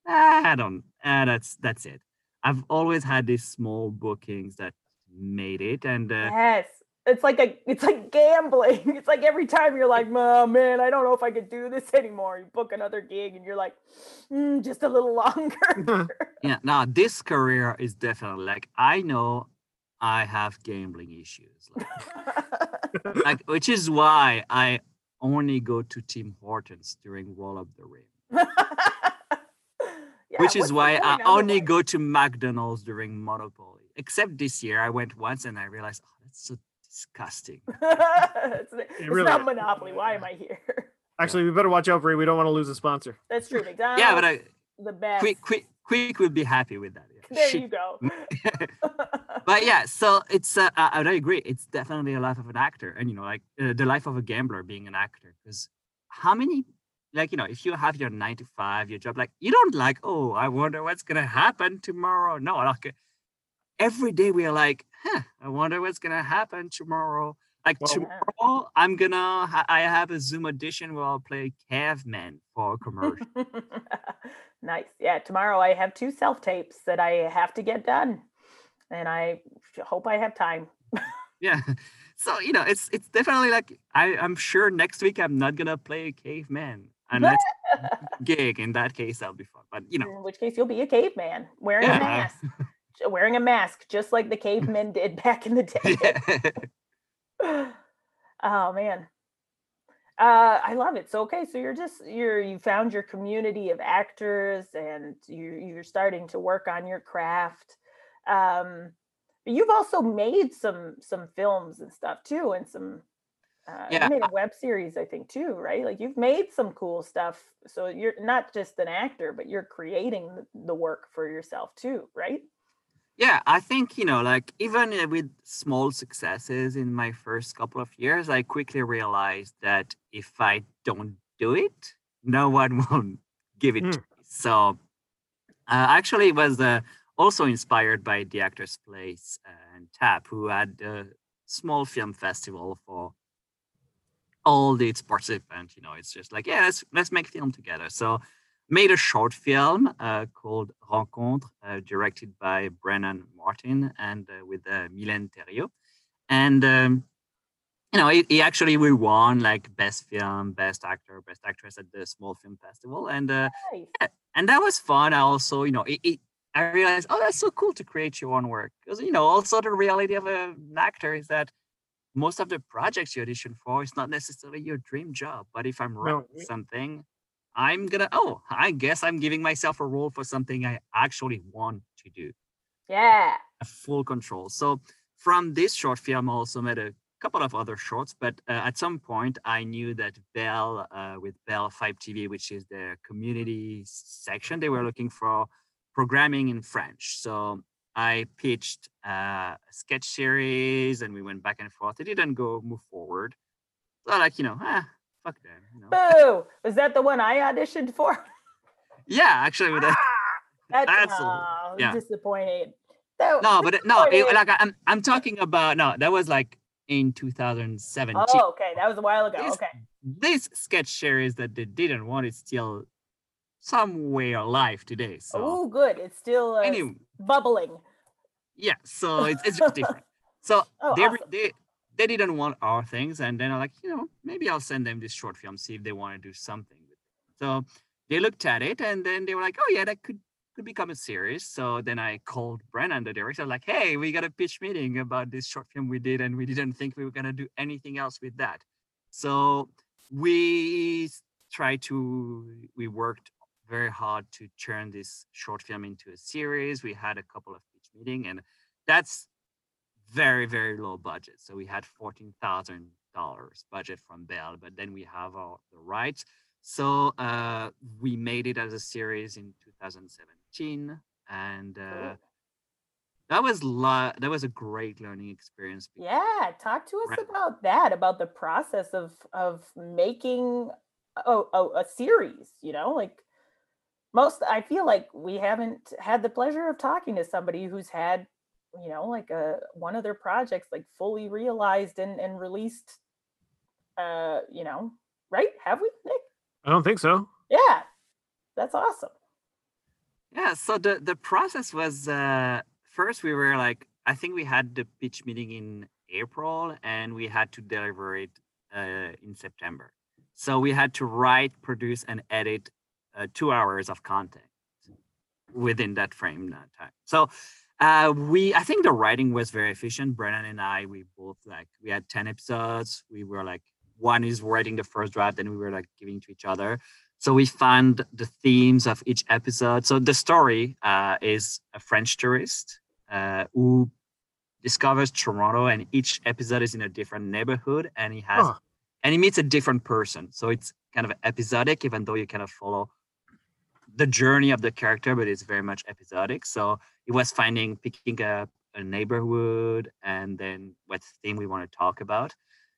C: ah, I don't. Ah, that's that's it. I've always had these small bookings that made it, and uh,
B: yes. It's like a it's like gambling. It's like every time you're like, oh, man, I don't know if I could do this anymore. You book another gig and you're like, "Mm, just a little longer.
C: yeah. Now this career is definitely like I know I have gambling issues, like, like which is why I only go to Tim Hortons during Roll Up the Rim.
B: Yeah,
C: which is why I only go to McDonald's during Monopoly. Except this year, I went once and I realized, oh, that's so disgusting.
B: it's it's
D: really
B: not
D: is.
B: Monopoly. Why am I here?
D: Actually, we better watch out, Brie. We don't want to lose a sponsor.
B: That's true. McDonald's,
C: yeah, but I,
B: the best.
C: quick, quick, quick will be happy with that. yeah.
B: There
C: Shit.
B: you go.
C: but yeah, so it's uh, I, I agree. It's definitely a life of an actor, and you know, like uh, the life of a gambler being an actor. Because how many, like you know, if you have your nine to five, your job, like you don't like, oh, I wonder what's gonna happen tomorrow. No, like every day we are like, huh, I wonder what's gonna happen tomorrow. Like
D: Well-
C: tomorrow, I'm gonna I have a Zoom audition where I'll play caveman for a commercial.
B: nice. Yeah, tomorrow I have two self tapes that I have to get done, and I hope I have time.
C: yeah so you know it's it's definitely like I, i'm sure next week i'm not gonna play a caveman unless gig in that case that'll be fun but you know
B: In which case, you'll be a caveman wearing a mask, wearing a mask, just like the cavemen did back in the day.
C: yeah.
B: oh man. Uh i love it. So okay so you're just you're you found your community of actors and you you're starting to work on your craft. Um but you've also made some some films and stuff too and some uh,
C: Yeah,
B: you made a web series i think too right? Like you've made some cool stuff. So you're not just an actor but you're creating the work for yourself too right
C: yeah i think you know like even uh, with small successes in my first couple of years i quickly realized that if i don't do it no one will give it to me. So uh, actually it was uh, also inspired by the actors place and tap who had a small film festival for all the participants you know it's just like yeah let's let's make film together. So made a short film uh, called rencontre uh, directed by brennan martin and uh, with uh, mylène Thériault. and um, you know he, he actually we won like best film best actor best actress at the small film festival and uh,
B: nice
C: and that was fun. I also, you know, it, it, I realized, oh, that's so cool to create your own work. Because, you know, also the reality of an actor is that most of the projects you audition for is not necessarily your dream job. But if I'm writing
D: No.
C: something, I'm gonna, oh, I guess I'm giving myself a role for something I actually want to do,
B: yeah
C: a full control. So from this short film, I also made a couple of other shorts, but uh, at some point I knew that Bell, uh, with Bell Fibe TV, which is the community section, they were looking for programming in French. So I pitched uh, a sketch series and we went back and forth. It didn't go move forward. So like, you know, ah, fuck them. You know?
B: boo was that the one i auditioned for
C: Yeah, actually, with that.
B: That's oh,
C: yeah.
B: disappointed. So,
C: No, but it- no, it, like I'm, I'm talking about, no, that was like in 2017.
B: Oh, okay, that was a while ago.
C: This-
B: Okay,
C: this sketch series that they didn't want is still somewhere alive today. So
B: oh, good. It's still uh,
C: anyway,
B: bubbling.
C: yeah, so it's, it's just different. So
B: Oh,
C: they,
B: awesome.
C: they they didn't want our things, and then I'm like, you know, maybe I'll send them this short film, see if they want to do something with it. So they looked at it, and then they were like, oh yeah, that could could become a series. So then I called Brennan, the director, like, hey, we got a pitch meeting about this short film we did, and we didn't think we were gonna do anything else with that. So we tried to we worked very hard to turn this short film into a series. We had a couple of pitch meeting, and that's very very low budget. So we had fourteen thousand dollars budget from Bell, but then we have our the rights. So uh, we made it as a series in 2017, and uh, that was lo- that was a great learning experience.
B: Yeah, talk to us
C: Right.
B: about that, about the process of of making a, a, a series. You know, like most, I feel like we haven't had the pleasure of talking to somebody who's had, you know, like a one of their projects like fully realized and and released. Uh, you know, right? Have we, Nick?
D: I don't think so.
B: Yeah, that's awesome.
C: Yeah, so the the process was uh first we were like I think we had the pitch meeting in April and we had to deliver it uh in September. So we had to write, produce and edit uh, 2 hours of content within that frame uh, time. So uh we I think the writing was very efficient. Brennan and I we both like we had 10 episodes. We were like one is writing the first draft and we were like giving to each other. So we found the themes of each episode. So the story uh, is a French tourist uh, who discovers Toronto, and each episode is in a different neighborhood, and he has
D: Huh.
C: and he meets a different person. So it's kind of episodic, even though you kind of follow the journey of the character, but it's very much episodic. So it was finding picking up a neighborhood and then what theme we want to talk about.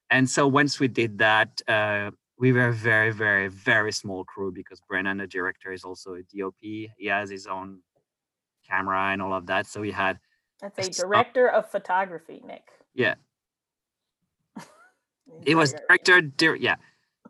C: And so once we did that, uh, we were a very, very, very small crew because Brennan, the director, is also a DOP. He has his own camera and all of that. So we had,
B: That's a
C: not-
B: director of photography, Nick.
C: yeah, it was director, dir- yeah,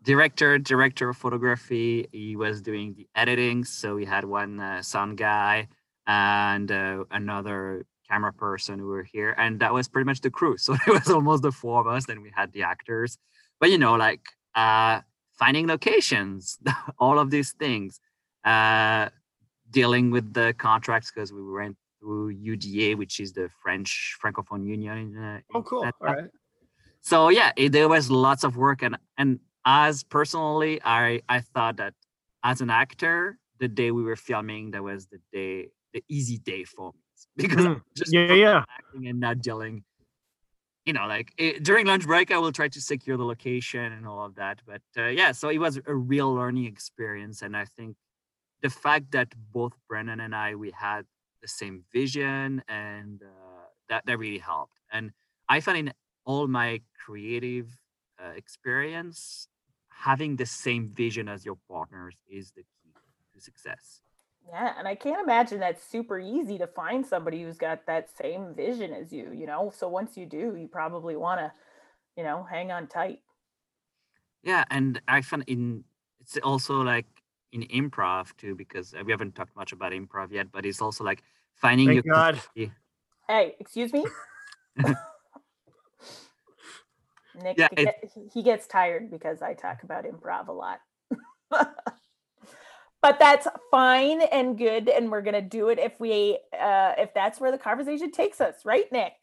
C: director, director of photography. He was doing the editing. So we had one uh, sound guy and uh, another camera person who were here. And that was pretty much the crew. So it was almost the four of us. Then we had the actors. But, you know, like uh, finding locations, all of these things, uh, dealing with the contracts because we went through UDA, which is the French Francophone Union. In, uh,
D: Oh, cool. All right.
C: so yeah it, there was lots of work and and as personally i i thought that as an actor the day we were filming that was the day the easy day for me. Because
D: Mm,
C: just
D: yeah, yeah.
C: acting and not dealing you know like eh, during lunch break i will try to secure the location and all of that. But uh, yeah so it was a real learning experience. And i think the fact that both brennan and i we had the same vision and uh, that that really helped. And i find in all my creative uh, experience having the same vision as your partners is the key to success
B: Yeah, and I can't imagine that's super easy to find somebody who's got that same vision as you, you know. So once you do, you probably want to, you know, hang on tight.
C: yeah and i find in it's also like in improv too because uh, we haven't talked much about improv yet but it's also like finding
D: Thank
C: your
D: God.
B: Hey, excuse me? Nick,
C: Yeah,
B: he get- he- he gets tired because I talk about improv a lot. but that's fine and good and we're going to do it if we uh if that's where the conversation takes us, right, Nick?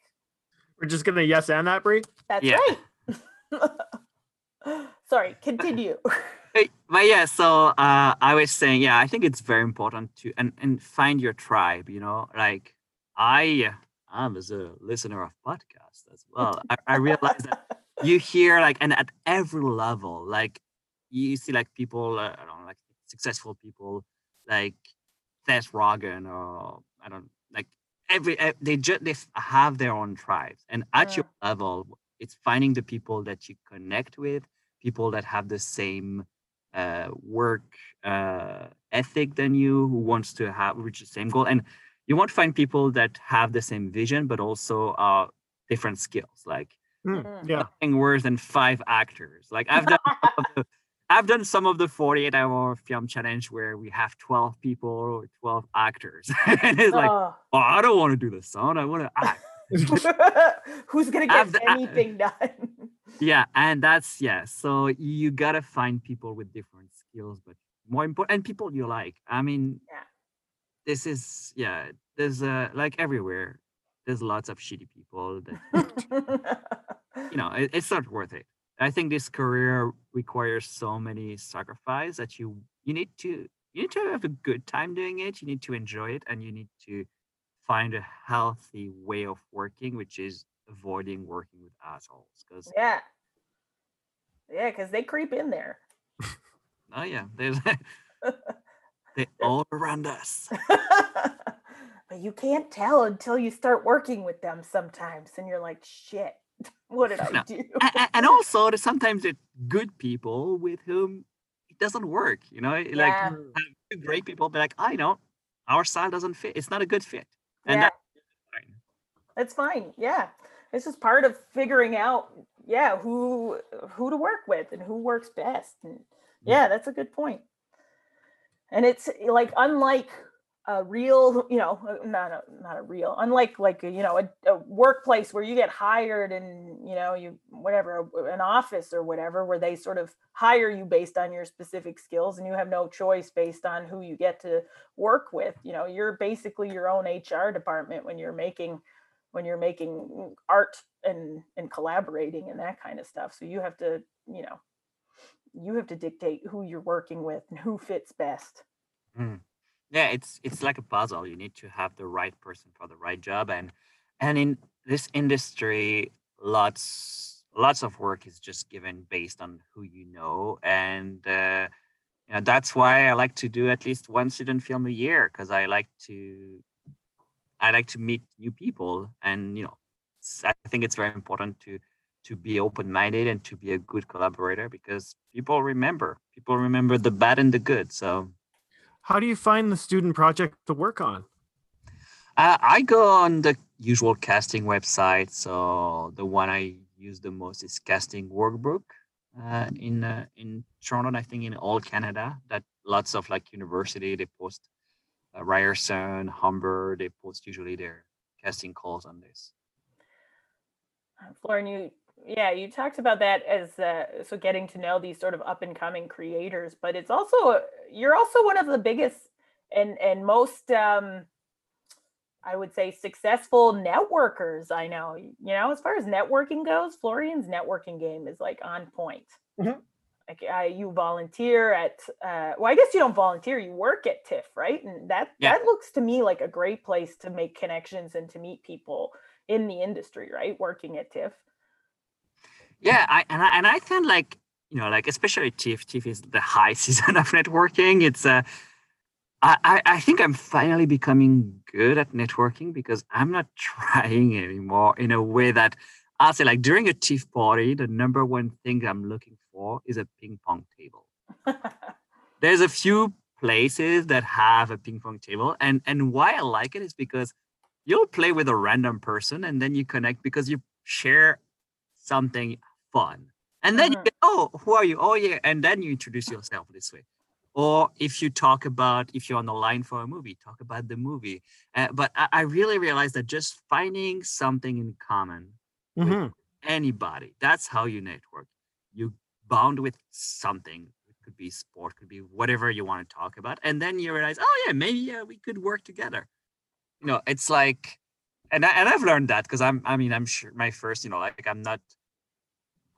D: We're just gonna yes and that, Brie.
B: That's
C: Yeah.
B: right. Sorry, continue.
C: Hey, but yeah, so uh, I was saying, yeah, I think it's very important to and and find your tribe. You know, like I am as a listener of podcasts as well. I, I realize that you hear like and at every level, like you see like people, uh, I don't know, like successful people, like Seth Rogen or I don't like every eh, they just they have their own tribes, and at your level, it's finding the people that you connect with, people that have the same uh, work uh, ethic than you, who wants to have reach the same goal, and you want to find people that have the same vision, but also uh, different skills. Like
B: Mm.
D: Yeah.
C: nothing worse than five actors. Like I've done, some of the, I've done some of the 48 hour film challenge where we have 12 people or 12 actors, and it's like,
B: Oh,
C: oh, I don't want to do the sound. I want to act.
B: Who's gonna get
C: the- uh,
B: anything done?
C: yeah and that's yeah so you gotta find people with different skills but more important and people you like i mean
B: Yeah.
C: this is yeah there's uh like everywhere there's lots of shitty people that you know it, it's not worth it i think this career requires so many sacrifice that you you need to you need to have a good time doing it you need to enjoy it and you need to find a healthy way of working which is avoiding working with assholes because
B: yeah. Yeah, because they creep in there.
C: Oh yeah, there's they all around us.
B: But you can't tell until you start working with them sometimes. And you're like, shit, what did I
C: No.
B: do?
C: A- a- and also, sometimes it's good people with whom it doesn't work. You know, like
B: Yeah.
C: Uh, have two great people, be like, I know, our style doesn't fit. It's not a good fit, and
B: yeah,
C: that's fine.
B: that's fine. Yeah. It's just part of figuring out, yeah, who who to work with and who works best. And mm. yeah, that's a good point. And it's like unlike a real, you know, uh, not a not a real, unlike like you know a, a workplace where you get hired and you know you whatever an office or whatever where they sort of hire you based on your specific skills and you have no choice based on who you get to work with. You know, you're basically your own HR department when you're making when you're making art and and collaborating and that kind of stuff. So you have to, you know, you have to dictate who you're working with and who fits best.
C: Yeah, it's it's like a puzzle. You need to have the right person for the right job, and and in this industry, lots lots of work is just given based on who you know, and uh, you know that's why I like to do at least one student film a year because I like to I like to meet new people, and you know i think it's very important to to be open minded and to be a good collaborator because people remember people remember the bad and the good. So.
D: How do you find the student project to work on?
C: Uh, I go on the usual casting website. So the one I use the most is Casting Workbook uh, in uh, in Toronto. and I think in all Canada. That lots of like university they post uh, Ryerson, Humber. They post usually their casting calls on this.
B: Lauren, you yeah, you talked about that as uh, so getting to know these sort of up and coming creators, but it's also uh, you're also one of the biggest and and most um I would say successful networkers I know. You know, as far as networking goes, Florian's networking game is like on point.
D: Mhm.
B: Like I, you volunteer at uh, well, I guess you don't volunteer. You work at TIFF, right? And that
C: Yeah.
B: that looks to me like a great place to make connections and to meet people in the industry, right? Working at TIFF.
C: Yeah, I and I and I think like you know like especially TIFF. TIFF is the high season of networking. It's uh, I I think I'm finally becoming good at networking because I'm not trying anymore in a way that I'll say like during a TIFF party, the number one thing I'm looking for is a ping pong table. There's a few places that have a ping pong table, and and why I like it is because you'll play with a random person and then you connect because you share something fun. And then you
B: Mhm.
C: get, oh, who are you? Oh, yeah. And then you introduce yourself this way. Or if you talk about, if you're on the line for a movie, talk about the movie. Uh, but I, I really realized that just finding something in common with
D: Mhm.
C: anybody, that's how you network. You bound with something. It could be sport, could be whatever you want to talk about. And then you realize, oh, yeah, maybe uh, we could work together. You know, it's like, and, I, and I've learned that because I'm, I mean, I'm sure my first, you know, like I'm not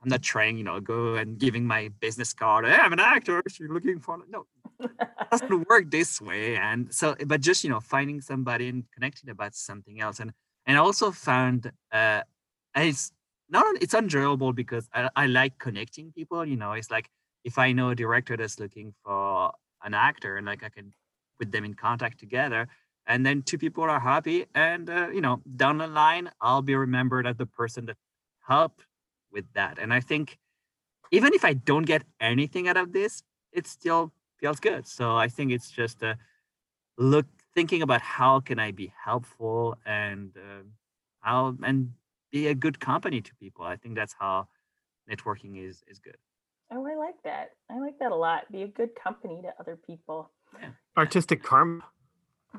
C: I'm not trying, you know, go and giving my business card. Hey, I'm an actor. If you're looking for no, it doesn't work this way. And so, but just you know, finding somebody and connecting about something else, and and I also found uh, it's not it's enjoyable because I, I like connecting people. You know, it's like if I know a director that's looking for an actor, and like I can put them in contact together, and then two people are happy, and uh, you know, down the line, I'll be remembered as the person that helped with that. And I think even if I don't get anything out of this, it still feels good. So I think it's just a look thinking about how can I be helpful and uh, how and be a good company to people. I think that's how networking is is good.
B: Oh, I like that. I like that a lot. Be a good company to other people. Yeah.
D: Artistic karma.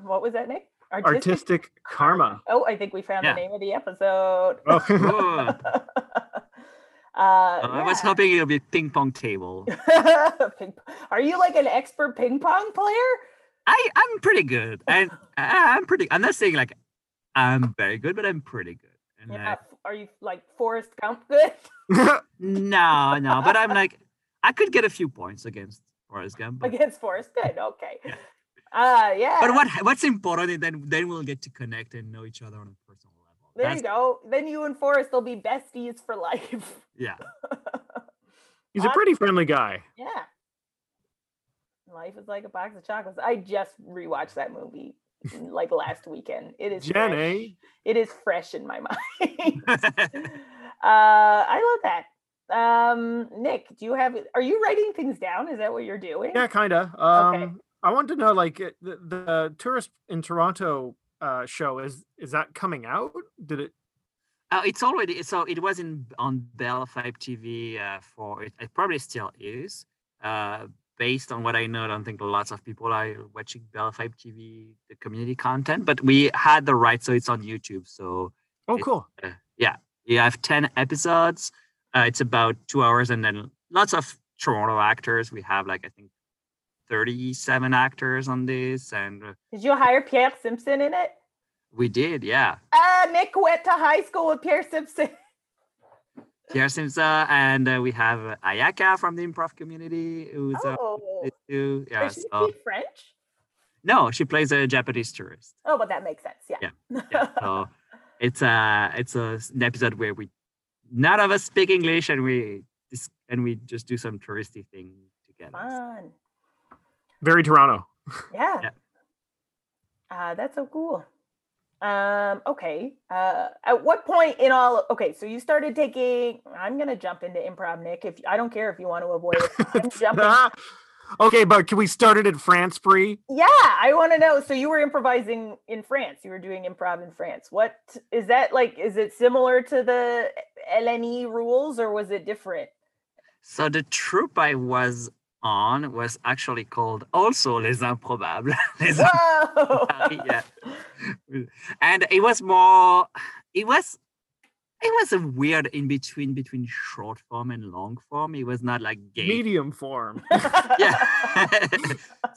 B: What was that, Nick?
D: Artistic karma.
B: Oh, I think we found
C: Yeah.
B: the name of the episode.
D: Oh.
B: Uh,
C: I was hoping it'll be ping pong table.
B: Are you like an expert ping pong player?
C: I I'm pretty good, and I, I'm pretty. I'm not saying like I'm very good, but I'm pretty good. And
B: Yeah.
C: I-
B: Are you like Forrest Gump good?
C: no, no, but I'm like I could get a few points against Forrest Gump. But,
B: Against Forrest Good. Okay.
C: Yeah.
B: Uh yeah.
C: but what what's important is then then we'll get to connect and know each other on a personal.
B: There
C: That's-
B: you go. Then you and Forrest will be besties for life.
C: Yeah.
D: He's a pretty friendly guy.
B: yeah. Life is like a box of chocolates. I just rewatched that movie like last weekend. It is fresh.
D: Jenny.
B: It is fresh in my mind. uh I love that. Um Nick, do you have are you writing things down? Is that what you're doing?
D: Yeah, kind of. Um, I want to know, like, the, the tourist in Toronto uh, show is is that coming out? Did it?
C: Uh, it's already so it was in on Bell Fibe TV uh, for it, it probably still is. Uh, based on what I know, I don't think lots of people are watching Bell Fibe TV the community content, but we had the right, so it's on YouTube. So
D: Oh, cool.
C: uh, yeah, you have ten episodes. Uh, it's about two hours, and then lots of Toronto actors. We have like I think thirty-seven actors on this, and uh,
B: Did you hire Pierre Simpson in it?
C: we did, yeah.
B: Ah, Nick went to high school with Pierre Simpson.
C: Pierre Simpson, and uh, we have uh, Ayaka from the improv community, who's uh,
B: Oh,
C: too. Yeah,
B: does she
C: so
B: speak French?
C: no, she plays a Japanese tourist.
B: Oh, but that makes sense. Yeah.
C: Yeah, Yeah, so it's a it's a an episode where we none of us speak English, and we and we just do some touristy thing together.
B: Fun.
D: Very Toronto.
B: Yeah.
C: Yeah.
B: Uh, that's so cool. Um, okay. Uh, at what point in all? Okay, so you started taking. I'm gonna jump into improv, Nick. If I don't care if you want to avoid it, I'm jumping.
D: Okay, but can we start it in France, Brie?
B: Yeah, I want to know. So you were improvising in France. You were doing improv in France. What is that like? Is it similar to the LNI rules, or was it different?
C: So the troupe I was on was actually called also Les Improbables. Les
B: Whoa!
C: Yeah. and it was more it was it was a weird in between between short form and long form it was not like gay
D: Medium form.
C: yeah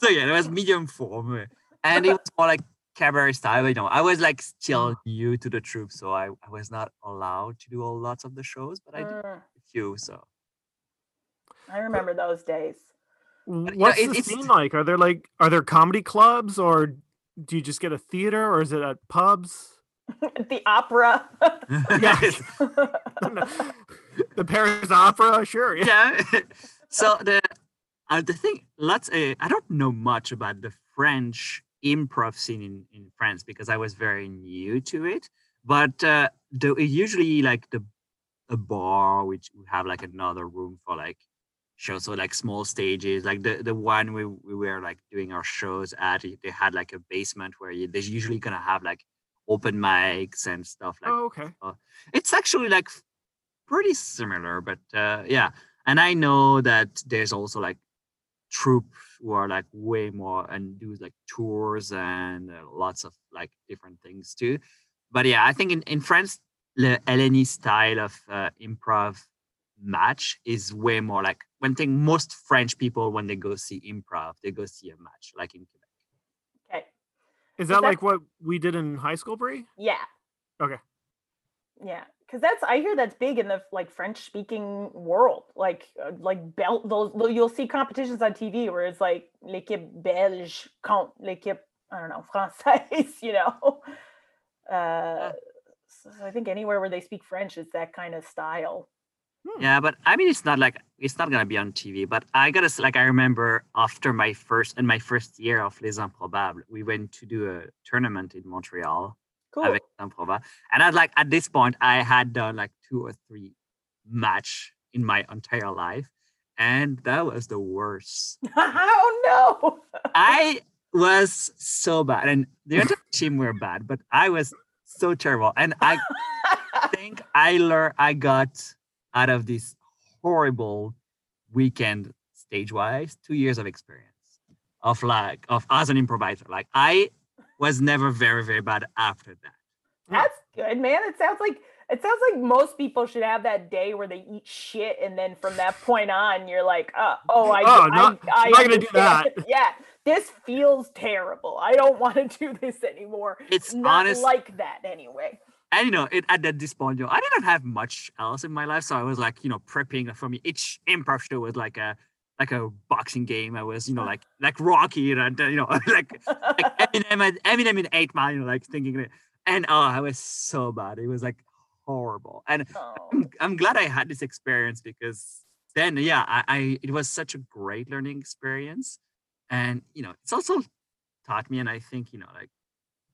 C: so yeah it was medium form uh, and it was more like cabaret style you know i was like still new to the troupe so i, I was not allowed to do a lots of the shows but i did
B: Mm,
C: a few so
B: I remember those days.
D: What's
C: it-
D: the
C: it's-
D: scene like? Are there like are there comedy clubs or do you just get a theater or is it at pubs?
B: The opera.
D: Yes. the Paris Opera, sure. Yeah.
C: yeah. so the uh, the thing, lots. Uh, I don't know much about the French improv scene in, in France because I was very new to it. But uh, the usually like the a bar which we have like another room for like shows, so like small stages. Like the the one we we were like doing our shows at, they had like a basement where you, they're usually gonna have like open mics and stuff like
D: Oh, okay.
C: it's actually like pretty similar but uh yeah and i know that there's also like troops who are like way more and do like tours and uh, lots of like different things too but yeah i think in, in france the LNI style of uh, improv match is way more like one thing most french people when they go see improv they go see a match like in quebec
B: okay.
D: Is
B: that-
D: that like what we did in high school, Brie?
B: Yeah.
D: Okay.
B: Yeah, because that's I hear that's big in the like French speaking world. Like uh, like belt those you'll see competitions on TV where it's like l'équipe belge contre l'équipe I don't know française. You know. Uh, so I think anywhere where they speak French is that kind of style. Hmm.
C: Yeah, but I mean, it's not like it's not gonna be on TV. But I gotta like I remember after my first in my first year of Les Improbables, we went to do a tournament in Montreal
B: Cool.
C: avec Improbables, and I'd like at this point I had done like two or three match in my entire life, and that was the worst.
B: oh no!
C: I was so bad, and the entire team were bad, but I was so terrible, and I think I learned I got out of this horrible weekend stage wise two years of experience of like of as an improviser. Like I was never very very bad after that.
B: That's good, man. It sounds like it sounds like most people should have that day where they eat shit, and then from that point on, you're like, uh, oh, I,
D: Oh,
B: I,
D: not-
B: I,
D: not gonna do that.
B: yeah, this feels terrible. I don't want to do this anymore.
C: It's
B: Not
C: honest,
B: like that anyway.
C: And you know, it, at that this point, you know, I didn't have much else in my life, so I was like, you know, prepping for me. Each improv show was like a like a boxing game. I was, you know, like like Rocky and uh, you know, like like Eminem, Eminem in Eight Mile, you know, like thinking it. And oh, I was so bad. It was like horrible. And
B: Oh.
C: I'm, I'm glad I had this experience because then, yeah, I, I it was such a great learning experience, and you know, it's also taught me, and I think you know, like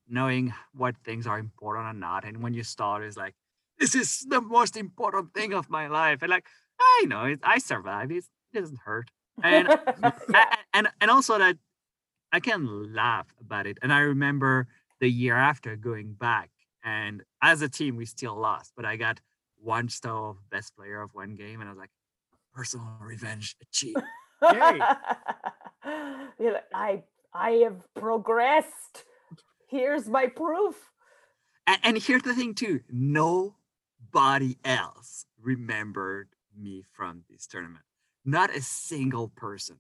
C: knowing what things are important or not, and when you start it's like, this is the most important thing of my life, and like I know it, I survived. It, it doesn't hurt, and
B: Yeah.
C: and and also that I can laugh about it. And I remember the year after going back, and as a team we still lost, but I got one star of best player of one game, and I was like, personal revenge achieved.
D: Yay.
B: You're like, I I have progressed. Here's my proof.
C: And, and here's the thing too: nobody else remembered me from this tournament. Not a single person.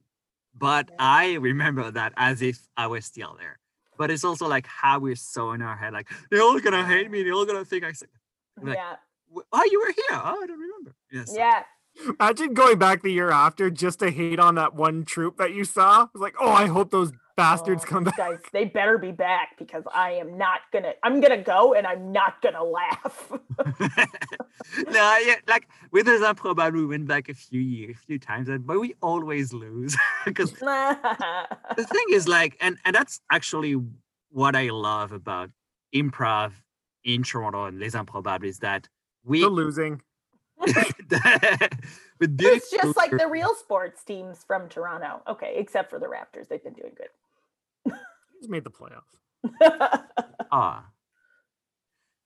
C: But
B: Yeah.
C: I remember that as if I was still there. But it's also like how we're so in our head, like they're all gonna hate me, they're all gonna think I said, Like,
B: yeah.
C: "Wh- oh, you were here. Oh, I don't remember. Yes.
B: Yeah.
D: Imagine going back the year after just to hate on that one troop that you saw. It's like, oh, I hope those bastards
B: Oh,
D: come back.
B: Guys, they better be back because I am not gonna I'm gonna go and I'm not gonna laugh.
C: no, yeah, like with Les Improbables, we went back a few years, a few times, but we always lose because the thing is like and and that's actually what i love about improv in toronto and les improbables is that we
D: The losing.
C: with
B: it's just like the real sports teams from Toronto. Okay, except for the Raptors. They've been doing
D: He's made the playoffs.
C: ah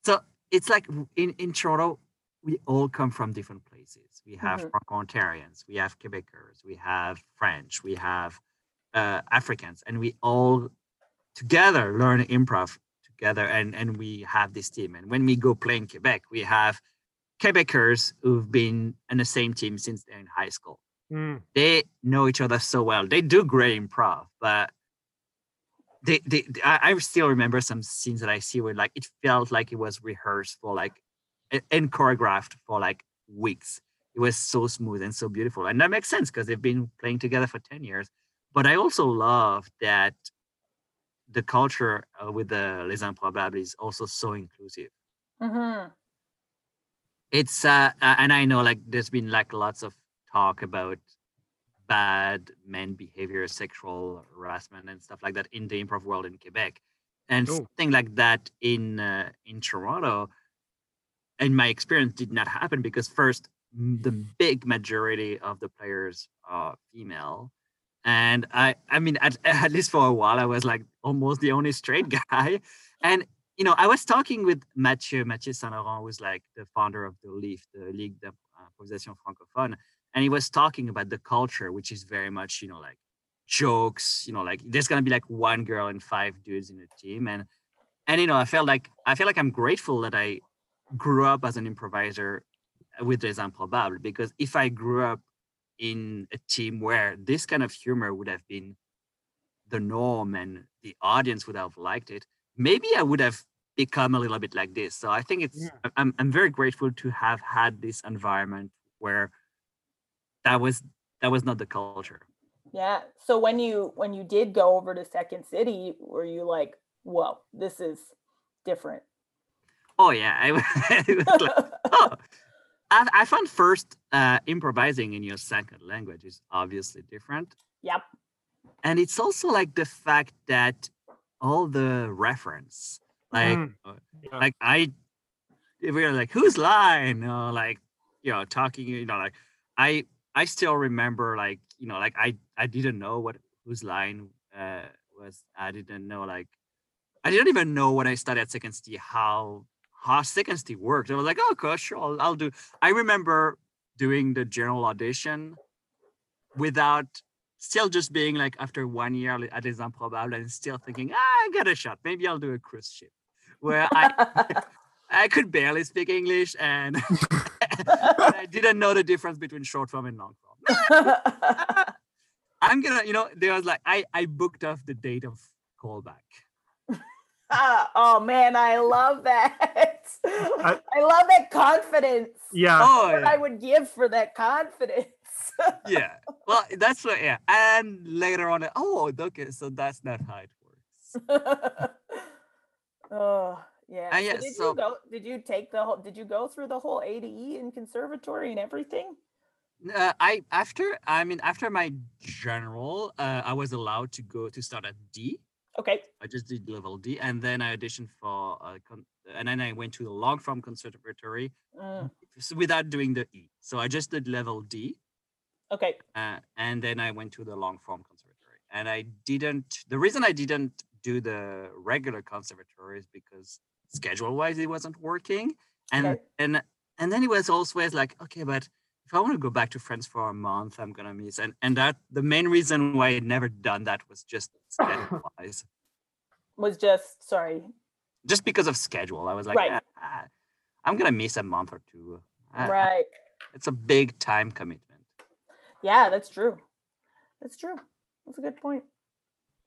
C: so it's like in in toronto we all come from different places we have
B: Mhm.
C: franco-ontarians we have quebecers we have french we have uh, africans and we all together learn improv together and and we have this team and when we go play in quebec we have quebecers who've been in the same team since they're in high school
D: Mm.
C: they know each other so well. They do great improv, but they, they, they- I, I still remember some scenes that I see where like it felt like it was rehearsed for like and choreographed for like weeks. It was so smooth and so beautiful, and that makes sense because they've been playing together for ten years. But I also love that the culture uh, with the Les Improbables is also so inclusive
B: hmm
C: it's uh uh, and i know like there's been like lots of talk about bad men behavior sexual harassment and stuff like that in the improv world in quebec and
D: Oh.
C: something like that in uh, in toronto in my experience did not happen because first the big majority of the players are female and i i mean at, at least for a while i was like almost the only straight guy and you know, I was talking with Mathieu, Mathieu Saint Laurent, who's like the founder of the LEAF, the League Ligue d'Improvisation Francophone. And he was talking about the culture, which is very much, you know, like jokes, you know, like there's gonna be like one girl and five dudes in a team. And and you know, I felt like I feel like I'm grateful that I grew up as an improviser with Les Improbables, because if I grew up in a team where this kind of humor would have been the norm and the audience would have liked it, maybe I would have become a little bit like this. So I think it's
D: Yeah.
C: I'm I'm very grateful to have had this environment where that was that was not the culture.
B: Yeah. So when you when you did go over to Second City, were you like, whoa, this is different?
C: Oh yeah, I, was like, oh, I, I found first uh, improvising in your second language is obviously different,
B: yep.
C: and it's also like the fact that all the reference, like
D: Mm. Yeah.
C: like I, if we were like whose line, or like you know talking, you know like I I still remember like you know like I I didn't know what whose line uh, was. I didn't know like I didn't even know when I started at Second City how how Second City worked. I was like, oh gosh, sure, I'll, I'll do. I remember doing the general audition without still just being like after one year at Les Improbables and still thinking, ah, I got a shot. Maybe I'll do a cruise ship. Where I I could barely speak English and, and I didn't know the difference between short form and long form. I'm gonna, you know, there was like I I booked off the date of callback.
B: Ah, oh man, I love that. I, I love that confidence.
D: Yeah.
C: Oh,
B: What
C: yeah.
B: I would give for that confidence.
C: yeah. Well, that's what. Yeah. And later on, oh, okay, so that's not how it works.
B: oh yeah.
C: Ah, yeah,
B: so did
C: so-
B: you go? Did you take the whole? Did you go through the whole A to E in conservatory and everything?
C: Uh, I after I mean after my general, uh, I was allowed to go to start at D.
B: Okay.
C: I just did level D, and then I auditioned for, uh, con- and then I went to the long form conservatory
B: Mm,
C: without doing the E. So I just did level D,
B: okay.
C: uh, and then I went to the long form conservatory. And I didn't. The reason I didn't do the regular conservatory is because schedule wise it wasn't working, and
B: Okay.
C: and and then it was always like, okay, but if I want to go back to France for a month, I'm gonna miss. And and that the main reason why I'd never done that was just schedule wise.
B: Was just sorry.
C: Just because of schedule, I was like,
B: Right.
C: "Ah, ah, I'm gonna miss a month or two. I- I-
B: Right.
C: It's a big time commitment.
B: Yeah, that's true. That's true. That's a good point.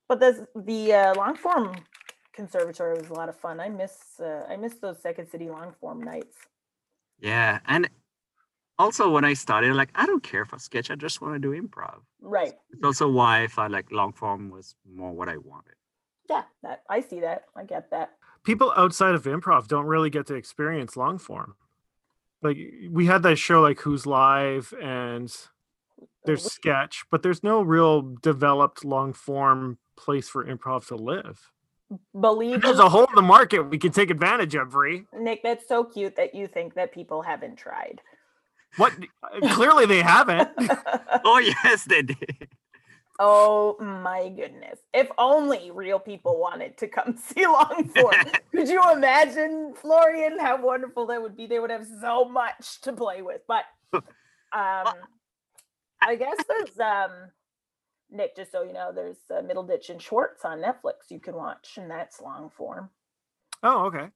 B: But there's the uh, long form conservatory was a lot of fun. I miss uh, I miss those Second City long form nights.
C: Yeah, and also when I started, like I don't care for sketch. I just want to do improv.
B: Right.
C: It's also why I felt like long form was more what I wanted.
B: Yeah, that I see that. I get that.
D: People outside of improv don't really get to experience long form. Like we had that show like Whose Line and there's sketch, but there's no real developed long form place for improv to live.
B: Believe
D: There's a hole in the market we can take advantage of, Brie.
B: Nick, that's so cute that you think that people haven't tried.
D: What clearly they haven't.
C: Oh yes, they did.
B: oh my goodness. If only real people wanted to come see long form. Could you imagine, Florian, how wonderful that would be? They would have so much to play with. But um I guess there's um Nick, just so you know, there's uh, Middleditch and Schwartz on Netflix you can watch, and that's long form,
D: Oh, okay.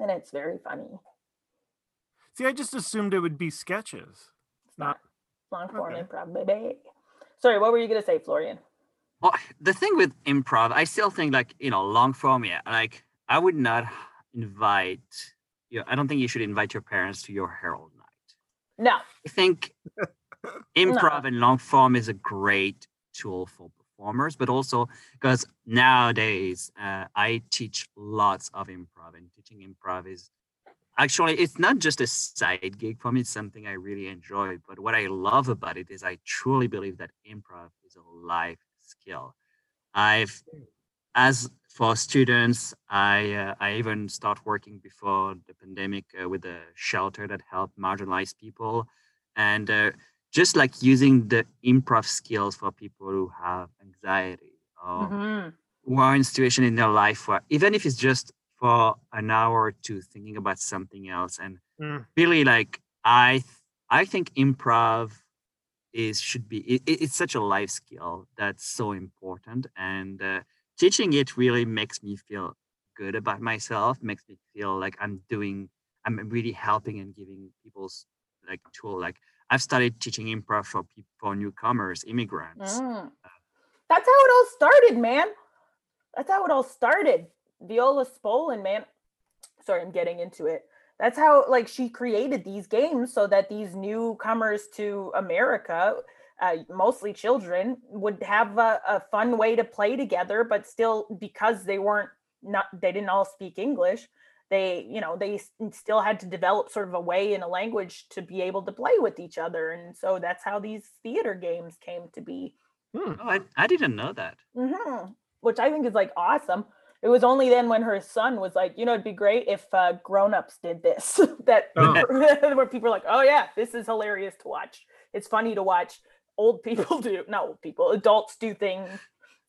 B: and it's very funny.
D: See, I just assumed it would be sketches.
B: It's
D: Not-
B: not long form
D: okay.
B: improv, baby. Sorry, what were you gonna say, Florian?
C: Well, the thing with improv, I still think like you know long form. Yeah, like I would not invite. You know, I don't think you should invite your parents to your Harold night.
B: No,
C: I think improv and long form is a great tool for performers, but also because nowadays uh, I teach lots of improv, and teaching improv is actually it's not just a side gig for me; it's something I really enjoy. But what I love about it is I truly believe that improv is a life skill. I've as for students, I uh, I even start working before the pandemic uh, with a shelter that helped marginalized people, and uh, just like using the improv skills for people who have anxiety or
B: Mhm.
C: who are in a situation in their life where even if it's just for an hour or two thinking about something else and
D: Mm.
C: really like i i think improv is should be it- it's such a life skill that's so important and uh, teaching it really makes me feel good about myself makes me feel like i'm doing i'm really helping and giving people's like tool like i've started teaching improv for people for newcomers immigrants
B: Mm. That's how it all started, man. That's how it all started. Viola Spolin, man. Sorry, I'm getting into it. That's how like she created these games so that these newcomers to America, uh, mostly children, would have a, a fun way to play together, but still because they weren't not they didn't all speak English, they you know they still had to develop sort of a way and a language to be able to play with each other, and so that's how these theater games came to be
D: Hmm.
C: oh I, I didn't know that
B: hmm Which I think is like awesome. It was only then when her son was like, you know, it'd be great if uh, grown-ups did this. that
D: Oh.
B: where people are like, oh yeah, this is hilarious to watch. It's funny to watch old people do, not old people, adults do things,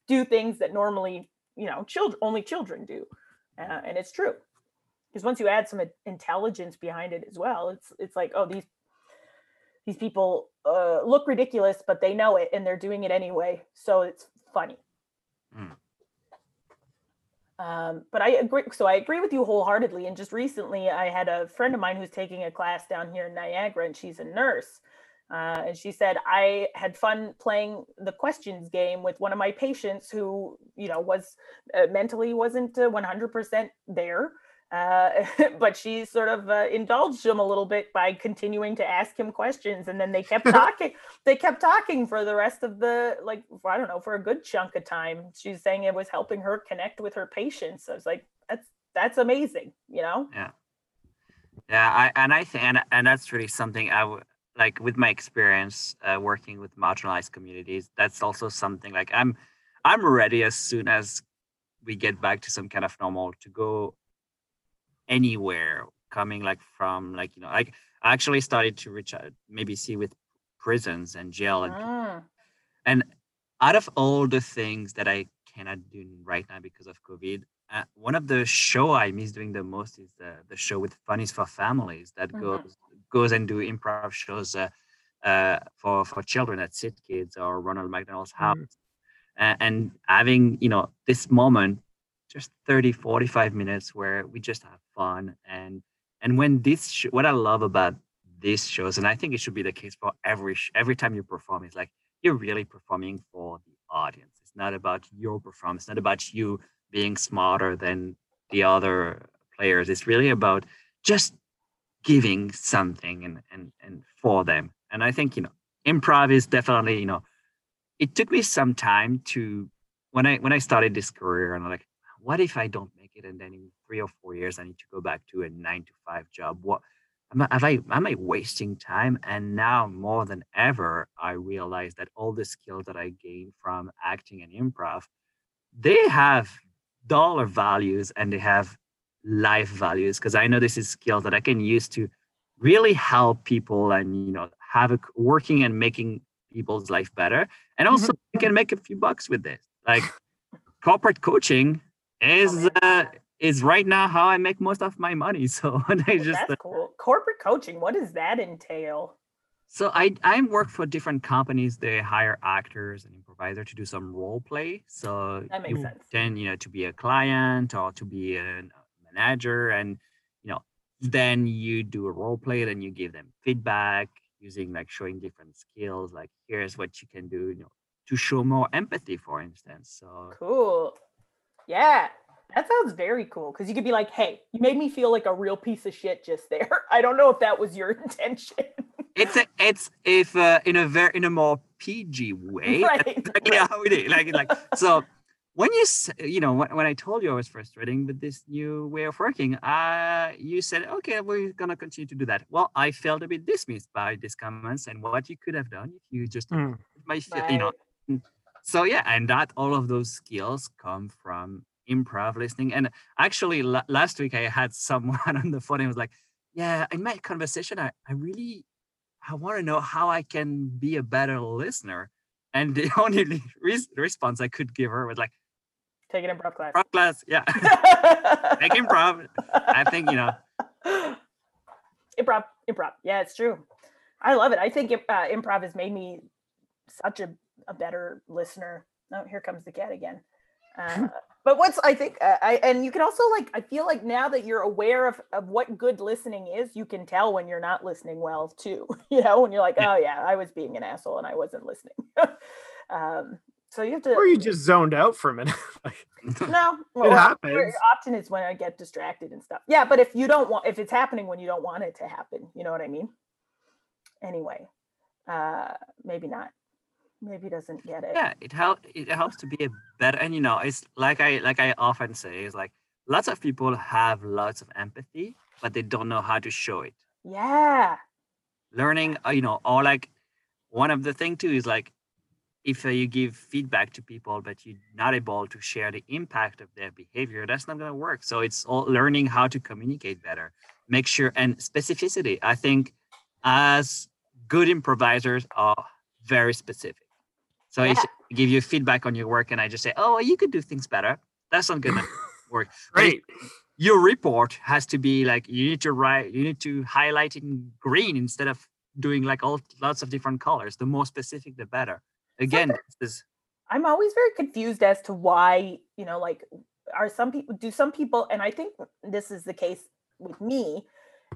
B: do things that normally, you know, children only children do, uh, and it's true. Because once you add some intelligence behind it as well, it's it's like, oh, these these people uh, look ridiculous, but they know it and they're doing it anyway. So it's funny.
C: Mm.
B: Um, but I agree. So I agree with you wholeheartedly. And just recently, I had a friend of mine who's taking a class down here in Niagara, and she's a nurse. Uh, and she said I had fun playing the questions game with one of my patients who, you know, was uh, mentally wasn't uh, 100% there. Uh, but she sort of uh, indulged him a little bit by continuing to ask him questions, and then they kept talking. they kept talking for the rest of the like I don't know for a good chunk of time. She's saying it was helping her connect with her patients. I was like, that's that's amazing, you know.
C: Yeah. Yeah, I and I think and, and that's really something I would like with my experience uh, working with marginalized communities. That's also something like I'm I'm ready as soon as we get back to some kind of normal to go anywhere coming like from like you know like I actually started to reach out maybe see with prisons and jail and
B: Mm,
C: and out of all the things that I cannot do right now because of COVID, uh, one of the show I miss doing the most is the the show with Funnies for Families that
B: Mhm.
C: goes goes and do improv shows uh, uh, for for children at SickKids or Ronald McDonald's house,
D: Mm.
C: A- and having you know this moment, just 30, 45 minutes where we just have fun and and when this sh- what I love about these shows, and I think it should be the case for every sh- every time you perform, is like you're really performing for the audience. It's not about your performance, it's not about you being smarter than the other players. It's really about just giving something and and and for them. And I think, you know, improv is definitely, you know, it took me some time to when I when I started this career and I'm like, what if I don't make it and then in three or four years I need to go back to a nine to five job? What am I, I am I wasting time? And now more than ever, I realize that all the skills that I gained from acting and improv, they have dollar values and they have life values because I know this is skills that I can use to really help people and you know have a working and making people's life better and mm-hmm. also I can make a few bucks with this like corporate coaching is uh, is right now how I make most of my money so I just
B: that's cool. Corporate coaching. What does that entail?
C: So I I work for different companies. They hire actors and improviser to do some role play. So
B: That makes sense.
C: pretend, you know, to be a client or to be a manager, and you know, then you do a role play. Then you give them feedback using like showing different skills. Like here's what you can do, you know, to show more empathy, for instance. So
B: Cool. Yeah. That sounds very cool because you could be like, hey, you made me feel like a real piece of shit just there. I don't know if that was your intention.
C: it's a, it's if uh, in a very in a more PG way.
B: right.
C: exactly how it is. Like, like so when you you know when, when I told you I was frustrating with this new way of working, uh, you said okay, we're gonna continue to do that. Well, I felt a bit dismissed by these comments and what you could have done if you just
D: Mm.
C: my feel, you know. So yeah, and that all of those skills come from improv listening. And actually, la- last week I had someone on the phone and was like, "Yeah, in my conversation, I, I really I want to know how I can be a better listener." And the only res- response I could give her was like,
B: Take an improv class.
C: "Improv class, yeah, take improv." I think you know,
B: improv, improv. Yeah, it's true. I love it. I think uh, improv has made me such a, a better listener. Oh, here comes the cat again. Uh, but what's I think uh, I and you can also like I feel like now that you're aware of of what good listening is, you can tell when you're not listening well too. You know, when you're like, oh yeah, I was being an asshole and I wasn't listening. um, so you have to.
D: Or you just zoned out for a minute.
B: No,
D: It happens.
B: Often it's when I get distracted and stuff. Yeah, but if you don't want, if it's happening when you don't want it to happen, you know what I mean. Anyway, uh, maybe not. Maybe doesn't get it.
C: yeah, it help it helps to be a better. And you know, it's like I like I often say, is like lots of people have lots of empathy, but they don't know how to show it.
B: Yeah.
C: learning uh, you know or like one of the thing too is like if uh, you give feedback to people but you're not able to share the impact of their behavior that's not going to work so it's all learning how to communicate better make sure and specificity i think as good improvisers are very specific so
B: Yeah.
C: I give you feedback on your work and i just say oh you could do things better that's not to work But
D: Great.
C: your report has to be like you need to write you need to highlight in green instead of doing like all lots of different colors. The more specific, the better. Again, this is
B: I'm always very confused as to why, you know, like are some people do some people and I think this is the case with me.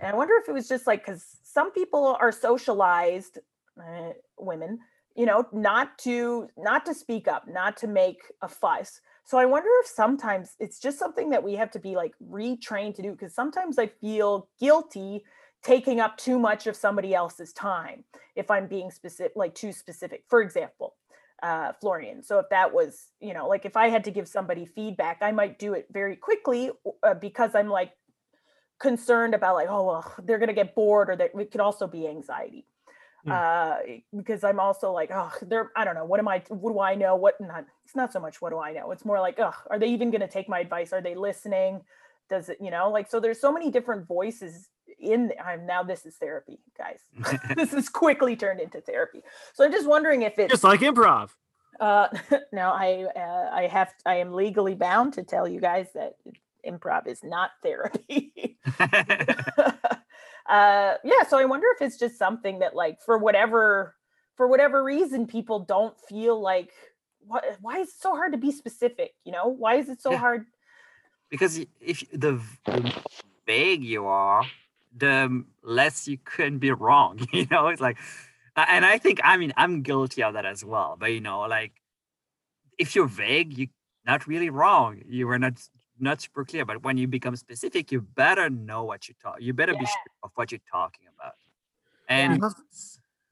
B: And I wonder if it was just like cuz some people are socialized uh, women, you know, not to not to speak up, not to make a fuss. So I wonder if sometimes it's just something that we have to be like retrained to do because sometimes I feel guilty taking up too much of somebody else's time if I'm being specific like too specific. For example, uh, Florian. So if that was, you know, like if I had to give somebody feedback, I might do it very quickly uh, because I'm like concerned about like, oh, well, they're going to get bored or that it could also be anxiety. Uh, because I'm also like, oh, they're, I don't know, what am I, what do I know? What not, it's not so much what do I know? It's more like, oh, are they even going to take my advice? Are they listening? Does it, you know, like, so there's so many different voices in I'm now this is therapy, guys. this is quickly turned into therapy. So I'm just wondering if it's
D: Just like improv.
B: uh, now I uh, I have I am legally bound to tell you guys that improv is not therapy. Uh, yeah, so I wonder if it's just something that like for whatever for whatever reason people don't feel like why, why is it so hard to be specific? You know, why is it so
C: Yeah.
B: hard?
C: because if the, the vague you are, the less you can be wrong. You know, it's like, and I think I mean I'm guilty of that as well. But you know, like if you're vague, you're not really wrong. You were not not super clear. But when you become specific, you better know what you talk. You better be
B: Yeah.
C: sure of what you're talking about. And
D: You have-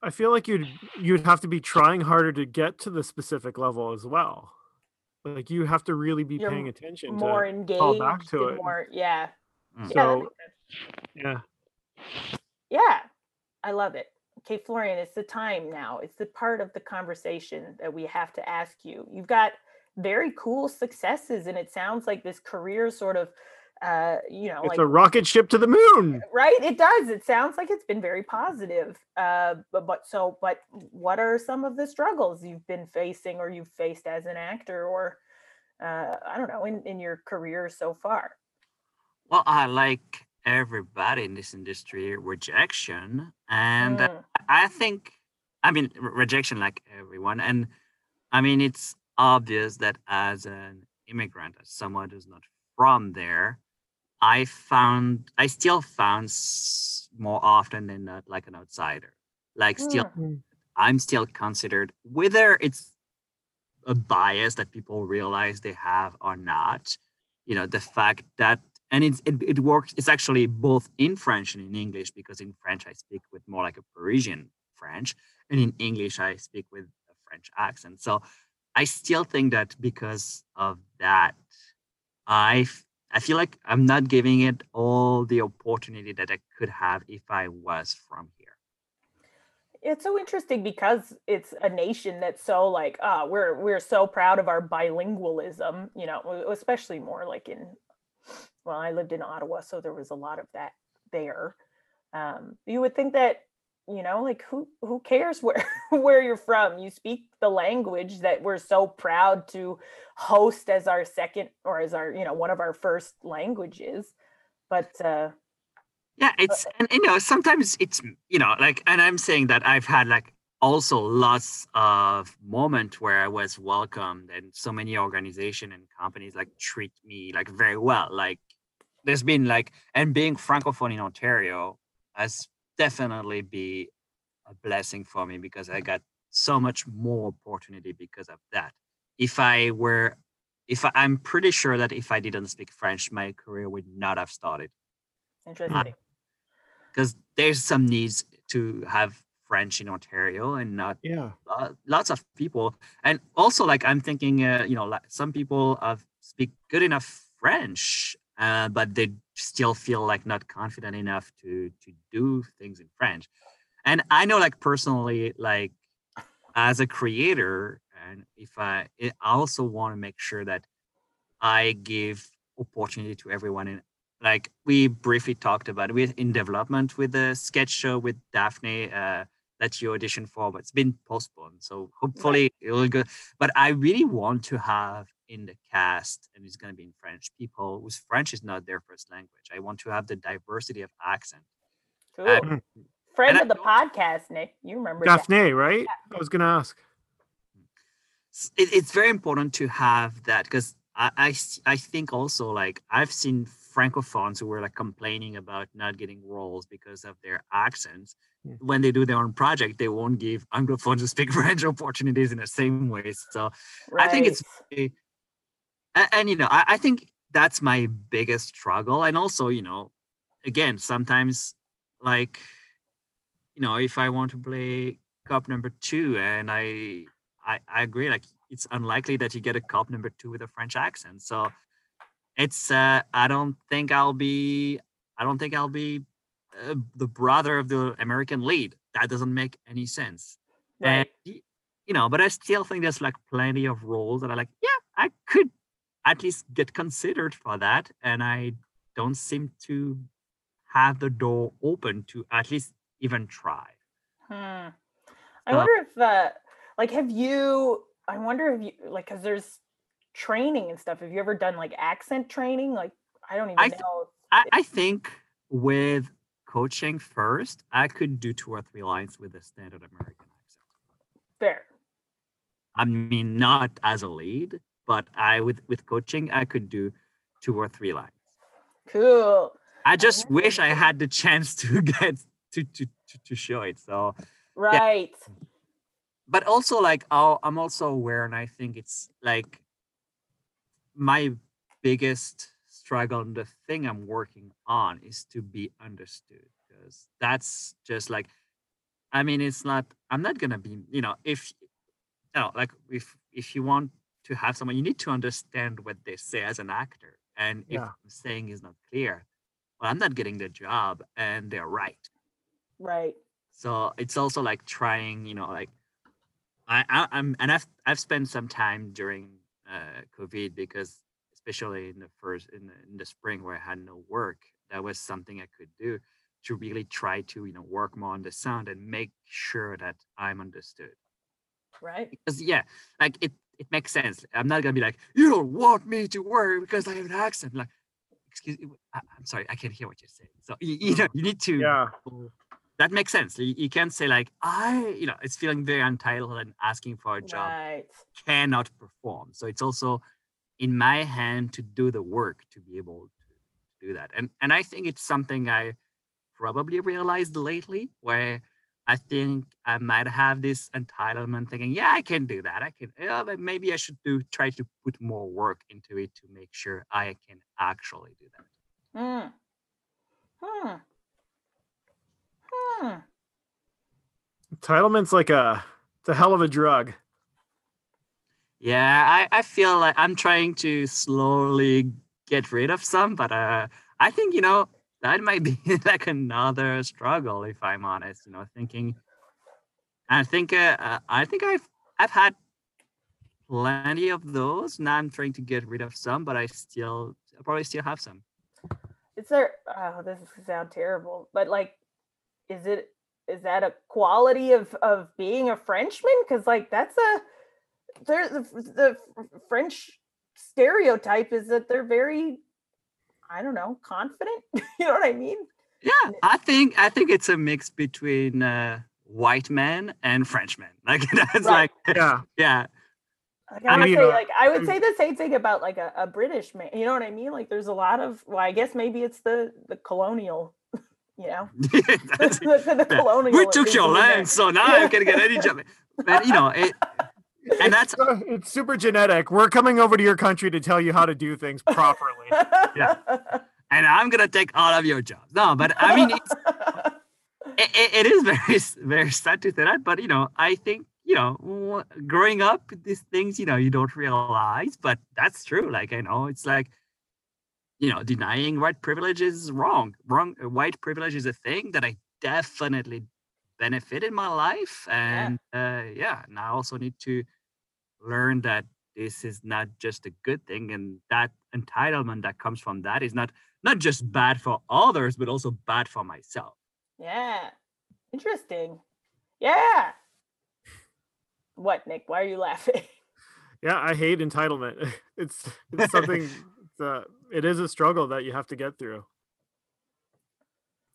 D: I feel like you'd you'd have to be trying harder to get to the specific level as well. Like you have to really be
B: You're
D: paying attention
B: More
D: to
B: engaged,
D: fall back to it.
B: more yeah.
C: Mm.
D: So- yeah.
B: Yeah, I love it. Okay, Florian, it's the time now. It's the part of the conversation that we have to ask you. You've got very cool successes, and it sounds like this career sort of, uh, you know,
D: It's
B: like
D: a rocket ship to the moon.
B: right. It does. It sounds like it's been very positive. Uh, but but so, but what are some of the struggles you've been facing, or you've faced as an actor, or uh, I don't know, in in your career so far?
C: well, I like everybody in this industry rejection, and uh,
B: Mm,
C: I think, I mean, rejection like everyone. And I mean, it's obvious that as an immigrant, as someone who's not from there, I found, I still found more often than not like an outsider. Like, still,
B: mm,
C: I'm still considered, whether it's a bias that people realize they have or not, you know, the fact that, and it's, it, it works, it's actually both in French and in English, because in French I speak with more like a Parisian French, and in English I speak with a French accent. So I still think that because of that, I I feel like I'm not giving it all the opportunity that I could have if I was from here.
B: it's so interesting because it's a nation that's so like ah we're we're so proud of our bilingualism you know especially more like in well i lived in ottawa so there was a lot of that there um you would think that you know like who who cares where where you're from you speak the language that we're so proud to host as our second or as our you know one of our first languages but uh
C: Yeah, it's and you know sometimes it's you know like and I'm saying that I've had like also lots of moment where I was welcomed and so many organization and companies like treat me like very well. Like there's been like and being francophone in Ontario has definitely be a blessing for me because I got so much more opportunity because of that. If I were if I, I'm pretty sure that if I didn't speak French, my career would not have started
B: interesting
C: because there's some needs to have French in Ontario and not
D: Yeah.
C: uh, lots of people. And also, like I'm thinking, uh, you know, like some people uh, speak good enough French, uh, but they still feel like not confident enough to to do things in French. And I know, like personally, like as a creator, and if I, I also want to make sure that I give opportunity to everyone And like we briefly talked about with in development with the sketch show with Daphne uh, that you auditioned for, but it's been postponed. So hopefully it will go. But I really want to have in the cast, and it's going to be in French, people whose French is not their first language. I want to have the diversity of accent.
B: cool.
C: Uh,
B: Friend
C: I
B: of the podcast, Nick. You remember that.
D: Daphne, right? I was gonna ask.
C: it, it's very important to have that because I I think also like I've seen francophones who were like complaining about not getting roles because of their accents.
D: Hmm.
C: When they do their own project, they won't give anglophones who speak French opportunities in the same way. So I think it's
B: Right.
C: And, and you know I, I think that's my biggest struggle and also you know again sometimes like you know if i want to play cup number two and i i, I agree like it's unlikely that you get a cup number two with a french accent so it's uh i don't think i'll be i don't think i'll be uh, the brother of the american lead that doesn't make any sense
B: right.
C: and you know, but I still think there's like plenty of roles that are like, yeah, I could at least get considered for that. And I don't seem to have the door open to at least even try.
B: Hmm. I
C: Uh,
B: wonder if, uh, like, have you? I wonder if you like, because there's training and stuff. Have you ever done like accent training? Like, I don't even
C: I th-
B: know.
C: I, I think with coaching first, I could do two or three lines with a standard American accent.
B: Fair.
C: I mean, not as a lead, but I with with coaching, I could do two or three lines.
B: Cool.
C: I just wish I had the chance to get to to to, to show it. So
B: Right.
C: but also like I'll, i'm also aware and i think it's like my biggest struggle and the thing i'm working on is to be understood because that's just like i mean it's not i'm not gonna be you know if you know like if if you want to have someone you need to understand what they say as an actor and if
D: Yeah.
C: i'm saying is not clear well i'm not getting the job and they're right
B: Right.
C: so it's also like trying you know like I, I i'm and i've i've spent some time during uh covid because especially in the first in the, in the spring where i had no work that was something i could do to really try to you know work more on the sound and make sure that i'm understood
B: Right.
C: because yeah like it it makes sense i'm not gonna be like you don't want me to work because i have an accent like excuse me i'm sorry i can't hear what you're saying so you, you mm. know you need to
D: Yeah.
C: that makes sense. You, you can't say like I, you know, it's feeling very untitled and asking for a job
B: Right.
C: cannot perform. So it's also in my hand to do the work to be able to do that. And and I think it's something I probably realized lately where I think I might have this entitlement thinking, yeah, I can do that. I can, yeah, but maybe I should do try to put more work into it to make sure I can actually do that.
B: Hmm. Hmm. Hmm.
D: Entitlement's like a it's a hell of a drug.
C: Yeah, I, I feel like I'm trying to slowly get rid of some, but uh, I think you know that might be like another struggle if I'm honest. You know, thinking, I think uh, uh, I think I've I've had plenty of those. Now I'm trying to get rid of some, but I still I probably still have some.
B: Is there? Oh, this is sound terrible, but like, is it? Is that a quality of of being a Frenchman? Because like that's a there's the, the French stereotype is that they're very, I don't know, confident. you know what I mean?
C: Yeah, I think I think it's a mix between uh, white men and Frenchmen. Like that's
B: Right.
C: like
D: Yeah.
C: yeah.
B: Like,
D: I
B: I would
D: mean,
B: say,
D: uh,
B: like I would say the same thing about like a, a British man. You know what I mean? Like there's a lot of. Well, I guess maybe it's the the colonial. You know,
C: That's-
B: the, the
C: Yeah.
B: colonial.
C: we took your
B: thinking in there.
C: land, so now I can get any job. But you know, it, and that's
D: Uh, it's super genetic. We're coming over to your country to tell you how to do things properly.
C: Yeah. and I'm gonna take all of your jobs. No, but I mean, it's, it, it- is very very sad to say that. But you know, I think you know, growing up, these things you know you don't realize, but that's true. Like I know it's like. You know, denying white privilege is wrong. Wrong. White privilege is a thing that I definitely benefit in my life, and uh, yeah, and I also need to learn that this is not just a good thing and that entitlement that comes from that is not not just bad for others but also bad for myself
B: yeah, interesting. Yeah. What, Nick? Why are you laughing?
D: Yeah, I hate entitlement. It's it's something. It's uh it is a struggle that you have to get through.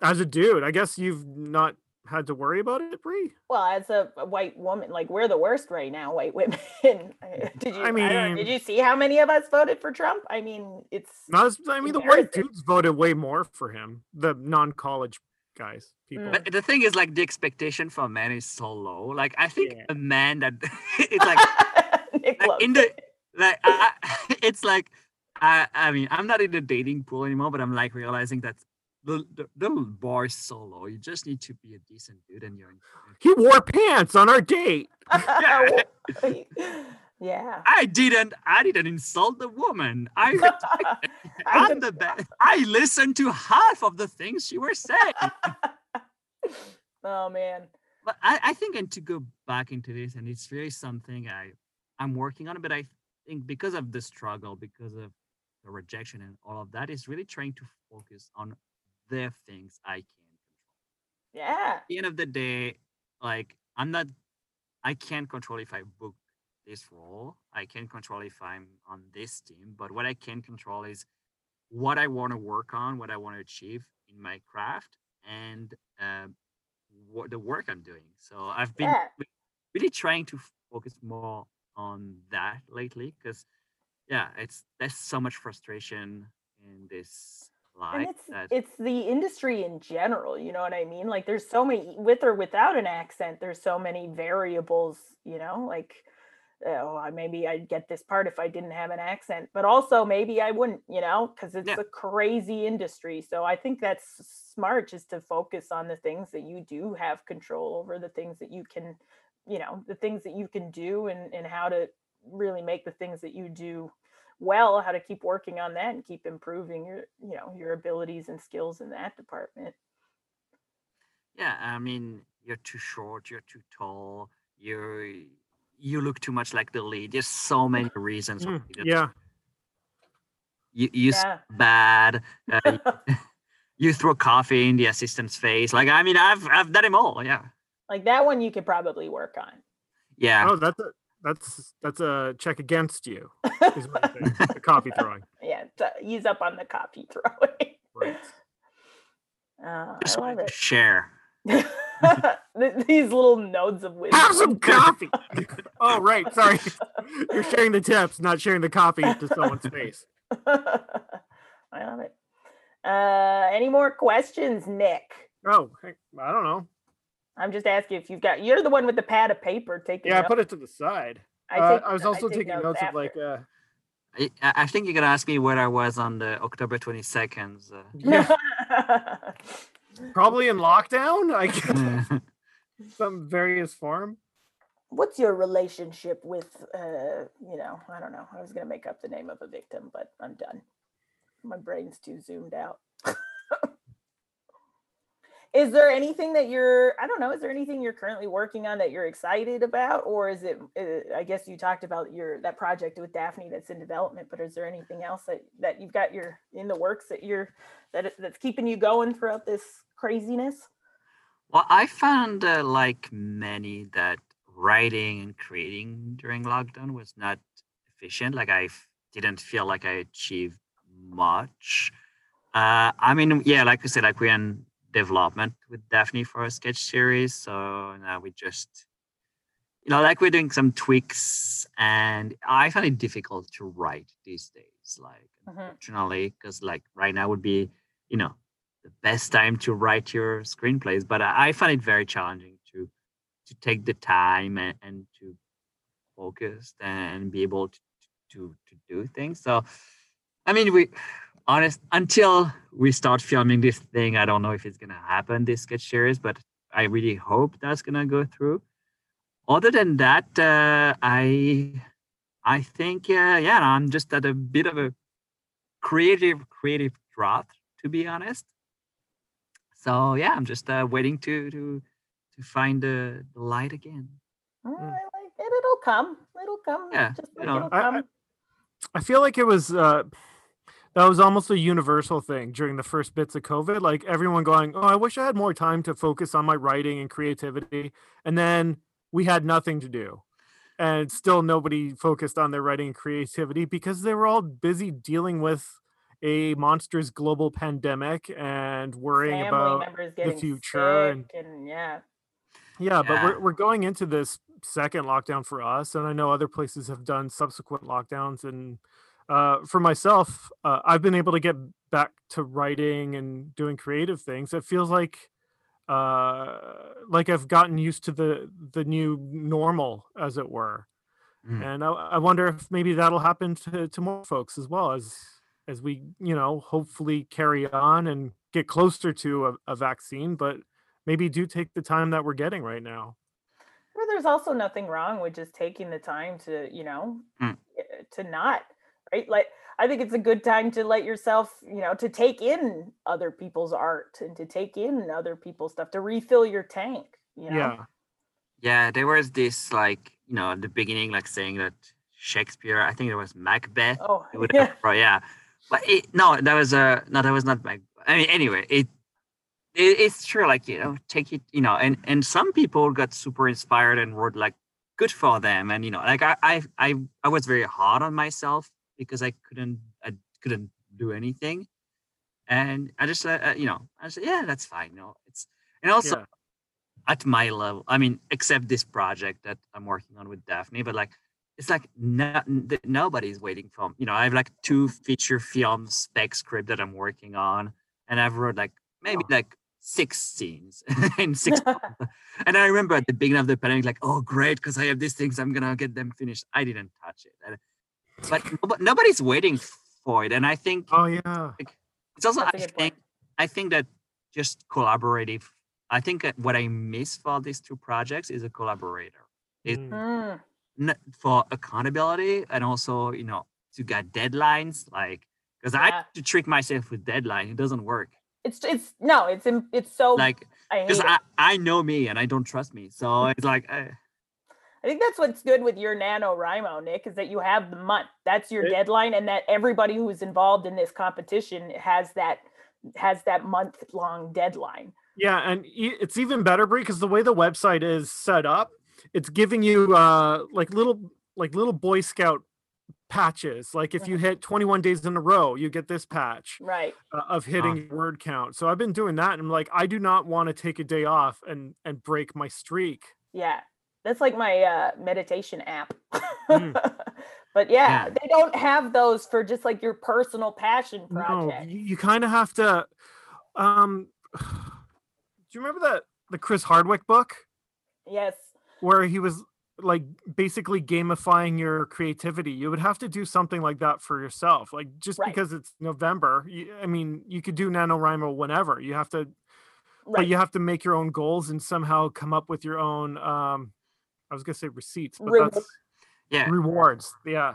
D: As a dude, I guess you've not had to worry about it, Brie?
B: Well, as a, a white woman, like we're the worst right now, white women. did you?
D: I
B: I mean,
D: mean-
B: did you see how many of us voted for Trump? I mean, it's
D: Not as I mean, the white dudes voted way more for him. The non-college guys, people.
C: But the thing is, like, the expectation for men is so low. Like, I think
D: Yeah.
C: a man that it's like like, in the like I, it's like I I mean I'm not in the dating pool anymore, but I'm like realizing that the the, the bar is so. You just need to be a decent dude, and you're. in-
D: he wore pants on our date.
C: Yeah.
B: yeah.
C: I didn't. I didn't insult the woman. I.
B: I
C: I'm the best. I listened to half of the things she was saying.
B: oh man.
C: But I, I think, and to go back into this, and it's really something I, I'm working on. But I think because of the struggle, because of the rejection and all of that, is really trying to focus on the things I can control.
B: Yeah.
C: At the end of the day, like I'm not, I can't control if I book this role. I can't control if I'm on this team. But what I can control is what I want to work on, what I want to achieve in my craft, and uh, what the work I'm doing. So I've been
B: Yeah.
C: really trying to focus more on that lately because, yeah, it's there's so much frustration in this
B: and it's it's the industry in general you know what i mean? Like there's so many with or without an accent there's so many variables you know? Like oh I- maybe i'd get this part if i didn't have an accent but also maybe i wouldn't you know? Because it's
C: Yeah.
B: a crazy industry so i think that's smart just to focus on the things that you do have control over the things that you can you know the things that you can do and and how to really make the things that you do well how to keep working on that and keep improving your you know your abilities and skills in that department
C: Yeah, I mean, you're too short, you're too tall, you're you look too much like the lead. There's so many reasons.
D: Mm,
C: you
D: yeah,
C: you you s-
B: yeah
C: bad. Uh, you throw coffee in the assistant's face. Like I mean, I've I've done them all. Yeah,
B: like that one you could probably work on
C: yeah.
D: Oh, that's a that's that's a check against you. Is what you're the coffee throwing.
B: yeah to ease up on the copy throwing
D: Right.
B: uh,
C: Just
B: i
C: wanted
B: love
C: to share.
B: these little nodes of wisdom
D: Have some coffee. oh, right. Sorry. You're sharing the tips, not sharing the coffee to someone's face.
B: i love it uh any more questions nick
D: Oh, I don't know.
B: I'm just asking if you've got you're the one with the pad of paper taking
D: Yeah, I put it to the side.
B: I,
D: Uh,
B: take
D: I was also
B: take
D: taking notes of like, uh,
C: I, I I think you're gonna ask me where I was on the October 22nd. Uh,
D: yeah, probably in lockdown. I guess some various form.
B: what's your relationship with uh you know i don't know i was going to make up the name of a victim but i'm done my brain's too zoomed out is there anything that you're i don't know is there anything you're currently working on that you're excited about or is it uh, i guess you talked about your that project with daphne that's in development but is there anything else that that you've got your in the works that you're that that's keeping you going throughout this craziness
C: Well, I found, uh, like many, that writing and creating during lockdown was not efficient. Like I f- didn't feel like I achieved much. Uh, I mean, yeah, like I said, like we're in development with Daphne for a sketch series, so now we just, you know, like we're doing some tweaks, and I find it difficult to write these days. Like,
B: Mhm.
C: unfortunately, because like right now would be, you know, the best time to write your screenplays but i, I find it very challenging to to take the time and, and to focus and be able to, to to do things so i mean we honest until we start filming this thing i don't know if it's gonna happen this sketch series but i really hope that's gonna go through other than that uh, i i think uh, yeah i'm just at a bit of a creative creative drought to be honest so yeah, I'm just uh, waiting to to to find the, the light again.
B: Oh, I like it. It'll come. It'll come.
C: Yeah,
B: Just
C: you know,
B: it'll
D: I- I-
B: come.
D: I feel like it was uh that was almost a universal thing during the first bits of COVID. Like everyone going, Oh, I wish I had more time to focus on my writing and creativity. And then we had nothing to do. And still nobody focused on their writing and creativity because they were all busy dealing with a monstrous global pandemic and worrying
B: Family
D: about the future and
B: and yeah.
D: yeah, but we're we're going into this second lockdown for us, and I know other places have done subsequent lockdowns. And uh, for myself, uh, I've been able to get back to writing and doing creative things. It feels like uh, like I've gotten used to the the new normal, as it were.
C: Mm.
D: And I, I wonder if maybe that'll happen to, to more folks as well as as we you know hopefully carry on and get closer to a, a vaccine, but maybe do take the time that we're getting right now.
B: Well, there's also nothing wrong with just taking the time to, you know,
C: Mm.
B: eh, to not, right? Like, I think it's a good time to let yourself, you know, to take in other people's art and to take in other people's stuff, to refill your tank, you know?
D: Yeah.
C: Yeah, there was this like you know at the beginning, like saying that Shakespeare. I think it was Macbeth.
B: Oh,
C: would
B: yeah.
C: have, yeah. But it, no, that was a no, that was not Mac. I mean, anyway, it, it it's true. Like you know, take it, you know, and and some people got super inspired and wrote like good for them, and you know, like I I I, I was very hard on myself because I couldn't I couldn't do anything, and I just uh, you know I said yeah that's fine, you know, it's and also
D: Yeah.
C: at my level, I mean, except this project that I'm working on with Daphne, but like it's like no, nobody's waiting for me. you know i have like two feature film spec script that i'm working on and i've wrote like maybe like six scenes in six months. and i remember at the beginning of the pandemic like oh great because i have these things i'm gonna get them finished i didn't touch it And- but nobody's waiting for it and i think
D: Oh yeah.
C: it's also
B: That's a
C: i think
B: point.
C: i think that just collaborative i think that what i miss for these two projects is a collaborator It-
D: Mm.
B: Mm,
C: n- for accountability and also you know to get deadlines like because i have to trick myself with deadline it doesn't work
B: It's, it's, no, it's, it's so,
C: like
B: I
C: because
B: it.
C: I, I know me and i don't trust me so it's like uh,
B: I think that's what's good with your NaNoWriMo, Nick, is that you have the month. That's your
D: It-
B: deadline, and that everybody who's involved in this competition has that has that month long deadline.
D: Yeah, and it's even better, Brie, because the way the website is set up, it's giving you uh like little like little Boy Scout patches. Like if you hit 21 days in a row, you get this patch
B: Right.
D: uh, of hitting your word count. So I've been doing that, and I'm like, I do not want to take a day off and and break my streak.
B: Yeah. That's like my uh, meditation app.
D: Mm.
B: but yeah,
C: Yeah.
B: they don't have those for just like your personal passion
D: No,
B: project.
D: you, you kind of have to. Um, do you remember that the Chris Hardwick book?
B: Yes.
D: where he was like basically gamifying your creativity you would have to do something like that for yourself like just
B: Right.
D: because it's november you, i mean you could do nanowrimo whenever you have to but you have to make your own goals and somehow come up with your own um i was gonna say receipts but
B: Reward.
D: that's
C: yeah
D: rewards yeah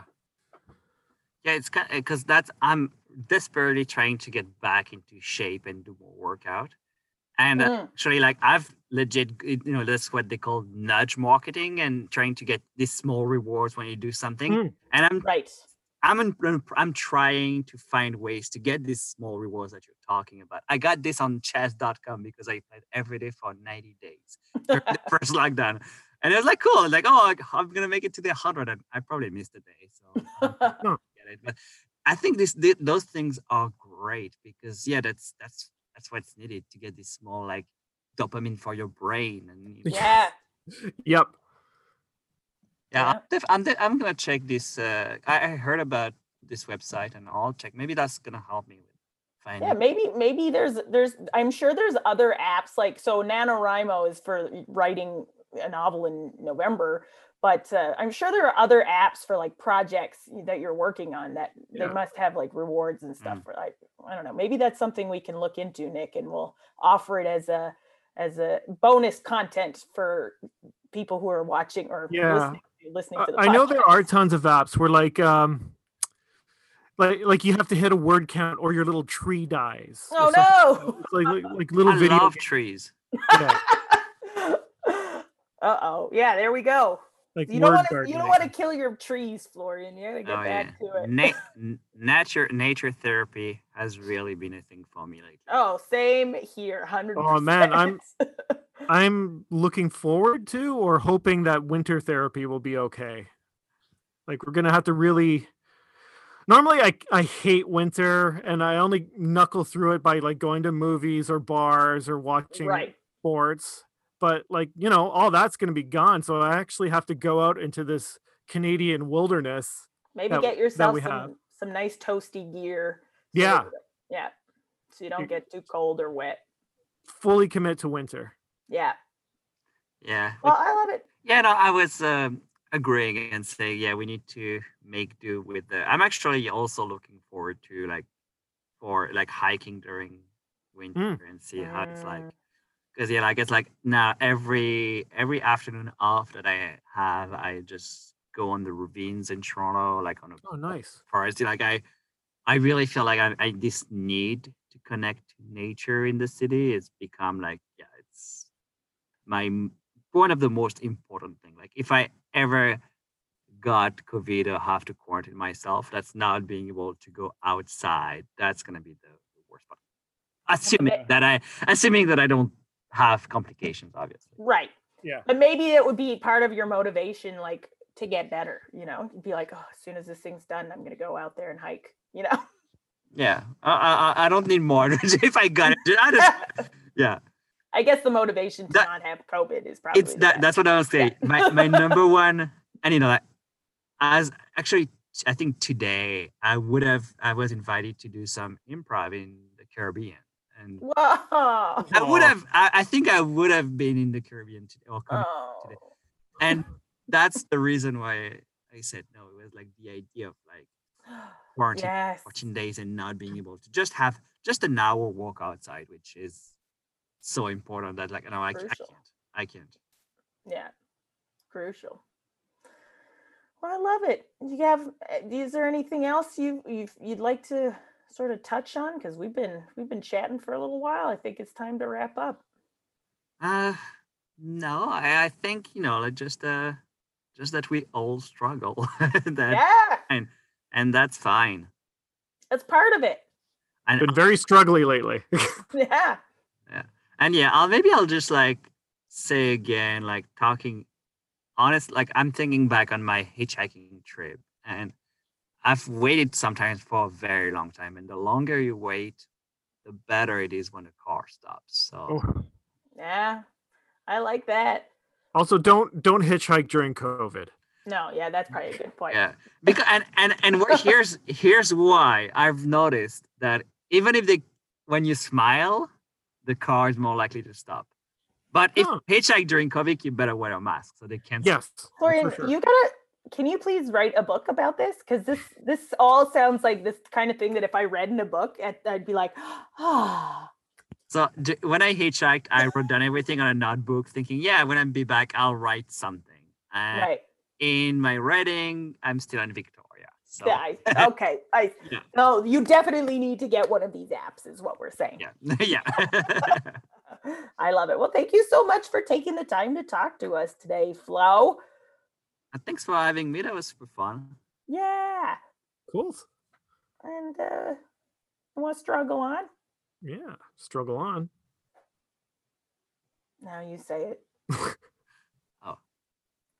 C: yeah it's kind because that's i'm desperately trying to get back into shape and do more workout and uh,
B: Mm.
C: actually like i've legit you know that's what they call nudge marketing and trying to get these small rewards when you do something
D: Mm.
C: and i'm
B: Right.
C: I'm in, I'm- I'm trying to find ways to get these small rewards that you're talking about. I got this on chess.com because I played every day for 90 days during the first lockdown. And it was like cool, like, oh, I- I'm gonna make it to the 100, and I probably missed a day, so I'm not gonna get it. But I think this th- those things are great because yeah, that's that's that's what's needed to get this small like dopamine for your brain and you know,
B: yeah.
D: yep
C: yeah,
B: Yeah.
C: I'm, def- I'm, de- I'm gonna check this. Uh, I, I heard about this website and I'll check. Maybe that's gonna help me with finding.
B: Yeah, maybe maybe there's there's I'm sure there's other apps like so NaNoWriMo is for writing a novel in November, but uh, I'm sure there are other apps for like projects that you're working on that
D: Yeah.
B: they must have like rewards and stuff
C: Mm.
B: for like I don't know. Maybe that's something we can look into, Nick, and we'll offer it as a as a bonus content for people who are watching or
D: Yeah.
B: listening, listening
D: I-
B: to the
D: I know there are tons of apps where like um like like you have to hit a word count or your little tree dies.
B: Oh no.
D: It's like like, like little
C: I
D: video
C: love trees.
D: yeah,
B: Uh oh. Yeah, there we go.
D: like
B: You don't want to. You don't want to kill your trees, Florian. You gotta get
C: Oh
B: back
C: yeah,
B: to it.
C: Na- nature nature therapy has really been a thing for me lately.
B: oh, same here. Hundred.
D: Oh, man, I'm- I'm looking forward to or hoping that winter therapy will be okay. Like we're gonna have to really normally I I hate winter and I only knuckle through it by like going to movies or bars or watching
B: Right.
D: sports. But like, you know, all that's gonna be gone. So I actually have to go out into this Canadian wilderness.
B: Maybe
D: that-
B: get yourself some
D: have.
B: some nice toasty gear. so
D: Yeah.
B: that- Yeah. So you don't get too cold or wet.
D: Fully commit to winter.
B: Yeah.
C: Yeah.
B: Well, I love it.
C: Yeah, no, I was um, agreeing and saying, yeah, we need to make do with the. I'm actually also looking forward to like for like hiking during winter and see how it's like. Because yeah, like it's like now every every afternoon off that I have, I just go on the ravines in Toronto, like on a
D: Oh, nice.
C: forest. Like I, I really feel like I, I this need to connect to nature in the city. It's become like yeah, it's my one of the most important thing. Like if I ever got COVID or have to quarantine myself, that's not being able to go outside. That's gonna be the, the worst part. Oh, assuming
B: Okay.
C: that I assuming that I don't have complications, obviously.
B: Right.
D: Yeah.
B: But maybe it would be part of your motivation, like to get better. You know, You'd be like, oh, as soon as this thing's done, I'm gonna go out there and hike. You know.
C: Yeah, I I, I don't need more. if I got it, I just, yeah.
B: I guess the motivation to
C: That-
B: not have COVID is probably
C: it's
B: the
C: that that's what I was saying. My my number one, and you know, like, as actually, I think today I would have I was invited to do some improv in the Caribbean, and
B: Whoa.
C: I would have I, I think I would have been in the Caribbean today, or come-
B: Oh.
C: and that's the reason why I said no. It was like the idea of like quarantine,
B: Yes.
C: watching days, and not being able to just have just an hour walk outside, which is so important that like no, I, I can't,
B: Crucial.
C: I can't.
B: Yeah. Crucial. Well, I love it. Do you have uh, is there anything else you you you'd like to sort of touch on because we've been we've been chatting for a little while. I think it's time to wrap up.
C: Uh no, I, I think you know, like just uh just that we all struggle. that
B: yeah.
C: and and that's fine.
B: That's part of it.
C: And
D: Been very struggly lately.
B: Yeah yeah.
C: and yeah, I'll maybe I'll just like say again, like talking honest, like I'm thinking back on my hitchhiking trip and I've waited sometimes for a very long time. And the longer you wait, the better it is when the car stops. So
D: Oh.
B: Yeah. I like that.
D: also, don't don't hitchhike during COVID.
B: No, yeah, that's probably a good point.
C: yeah because and and and what- here's here's why i've noticed that even if they when you smile the car is more likely to stop but if
D: Huh.
C: hitchhike during covid you better wear a mask so they can't
D: Yes. for
B: Florian,
D: sure.
B: you gotta can you please write a book about this? Because this this all sounds like this kind of thing that if I read in a book, I'd, be like, ah,
C: so d- when i hitchhiked i wrote down everything on a notebook thinking yeah when i be back i'll write something and
B: right.
C: in my writing i'm still in victoria so
B: Yeah, I, okay. I
C: Yeah.
B: no, you definitely need to get one of these apps, is what we're saying.
C: yeah yeah
B: I love it. Well, thank you so much for taking the time to talk to us today, Flo.
C: Thanks for having me that was super fun
B: Yeah.
D: Cool.
B: And uh want to struggle on?
D: Yeah. Struggle on.
B: Now you say it.
C: Oh,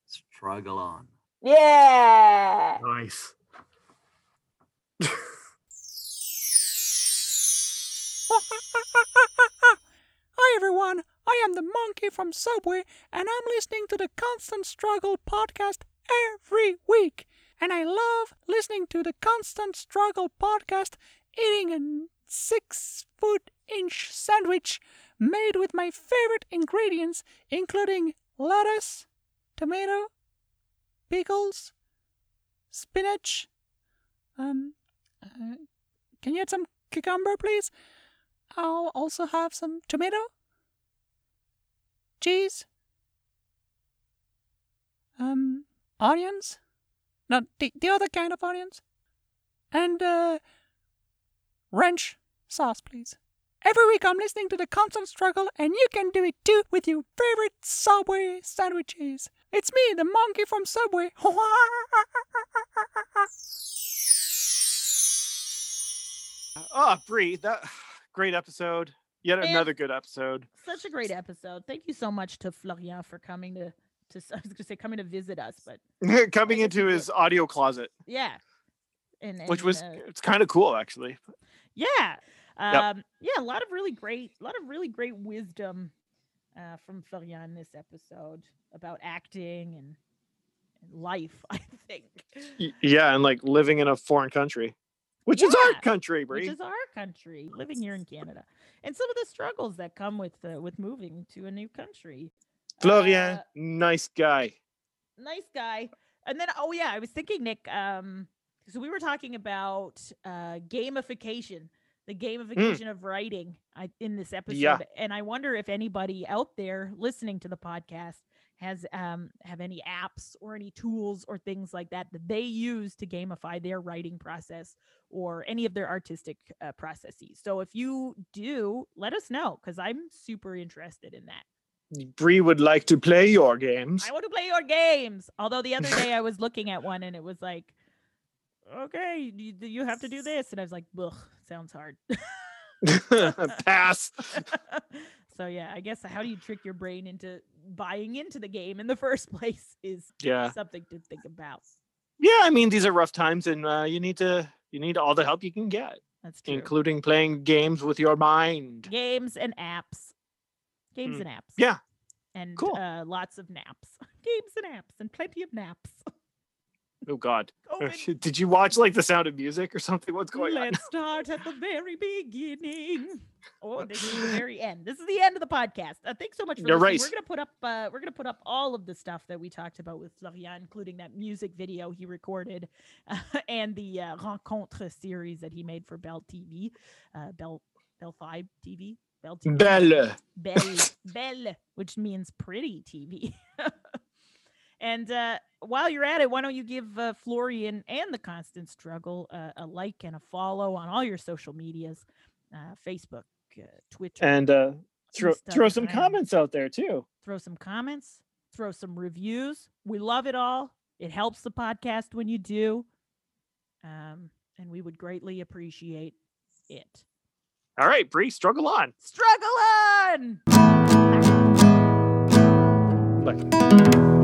C: struggle on
B: Yeah.
D: Nice.
F: Hi everyone, I am the monkey from Subway, and I'm listening to the Constant Struggle podcast every week. And I love listening to the Constant Struggle podcast, eating a six foot inch sandwich made with my favorite ingredients, including lettuce, tomato, pickles, spinach. Um, uh, can you add some cucumber, please? I'll also have some tomato, cheese, um, onions, not the, the other kind of onions, and uh, ranch sauce, please. Every week I'm listening to the constant struggle, and you can do it too with your favorite Subway sandwiches. It's me, the monkey from Subway.
A: Oh, Brie, that great episode. Yet
G: Man.
A: another good episode.
G: Such a great episode. Thank you so much to Florian for coming to to I was gonna say coming to visit us, but
A: Coming into his audio closet.
G: yeah.
B: and,
A: which was
B: uh,
A: it's kind of cool actually.
B: yeah um yeah a lot of really great a lot of really great wisdom uh from Florian this episode about acting and, and life i think
A: Yeah, and like living in a foreign country, which is our
B: Yeah,
A: country,
B: which is our country living here in canada and some of the struggles that come with uh, with moving to a new country
A: Florian,
B: Uh,
A: nice guy.
B: nice guy. And then, oh yeah, I was thinking, Nick. Um, so we were talking about uh, gamification, the gamification of writing I, in this episode, and I wonder if anybody out there listening to the podcast has um have any apps or any tools or things like that that they use to gamify their writing process or any of their artistic uh, processes. So if you do, let us know because I'm super interested in that.
A: Brie would like to play your games.
B: I want to play your games. Although the other day I was looking at one and it was like, okay, you, you have to do this, and I was like, ugh, sounds hard.
A: Pass.
B: so yeah, I guess how do you trick your brain into buying into the game in the first place is
A: Yeah.
B: something to think about.
A: Yeah, I mean these are rough times, and uh, you need to you need all the help you can get,
B: That's true.
A: including playing games with your mind.
B: games and apps, games
A: Mm.
B: and apps.
A: Yeah.
B: and
A: Cool.
B: uh, lots of naps, games and apps, and plenty of naps.
A: Oh God!
B: COVID.
A: Did you watch like The Sound of Music or something? What's going on?
B: Let's start at the very beginning. Oh, this is the very end. This is the end of the podcast. Uh, thanks so much for
A: You're
B: listening.
A: right.
B: We're gonna put up. Uh, we're gonna put up all of the stuff that we talked about with Florian, including that music video he recorded, uh, and the uh, Rencontres series that he made for Bell TV, uh, Bell Bell Fibe TV, Bell TV.
A: Belle.
B: Belle, Belle, which means pretty TV. and uh, while you're at it, why don't you give uh, Florian and the Constant Struggle uh, a like and a follow on all your social medias, uh, Facebook, uh, Twitter,
A: And uh, throw throw some comments out there too.
B: throw some comments, throw some reviews. We love it all. It helps the podcast when you do, um, and we would greatly appreciate it.
A: All right, Brie, struggle on.
B: Struggle on.
A: Bye.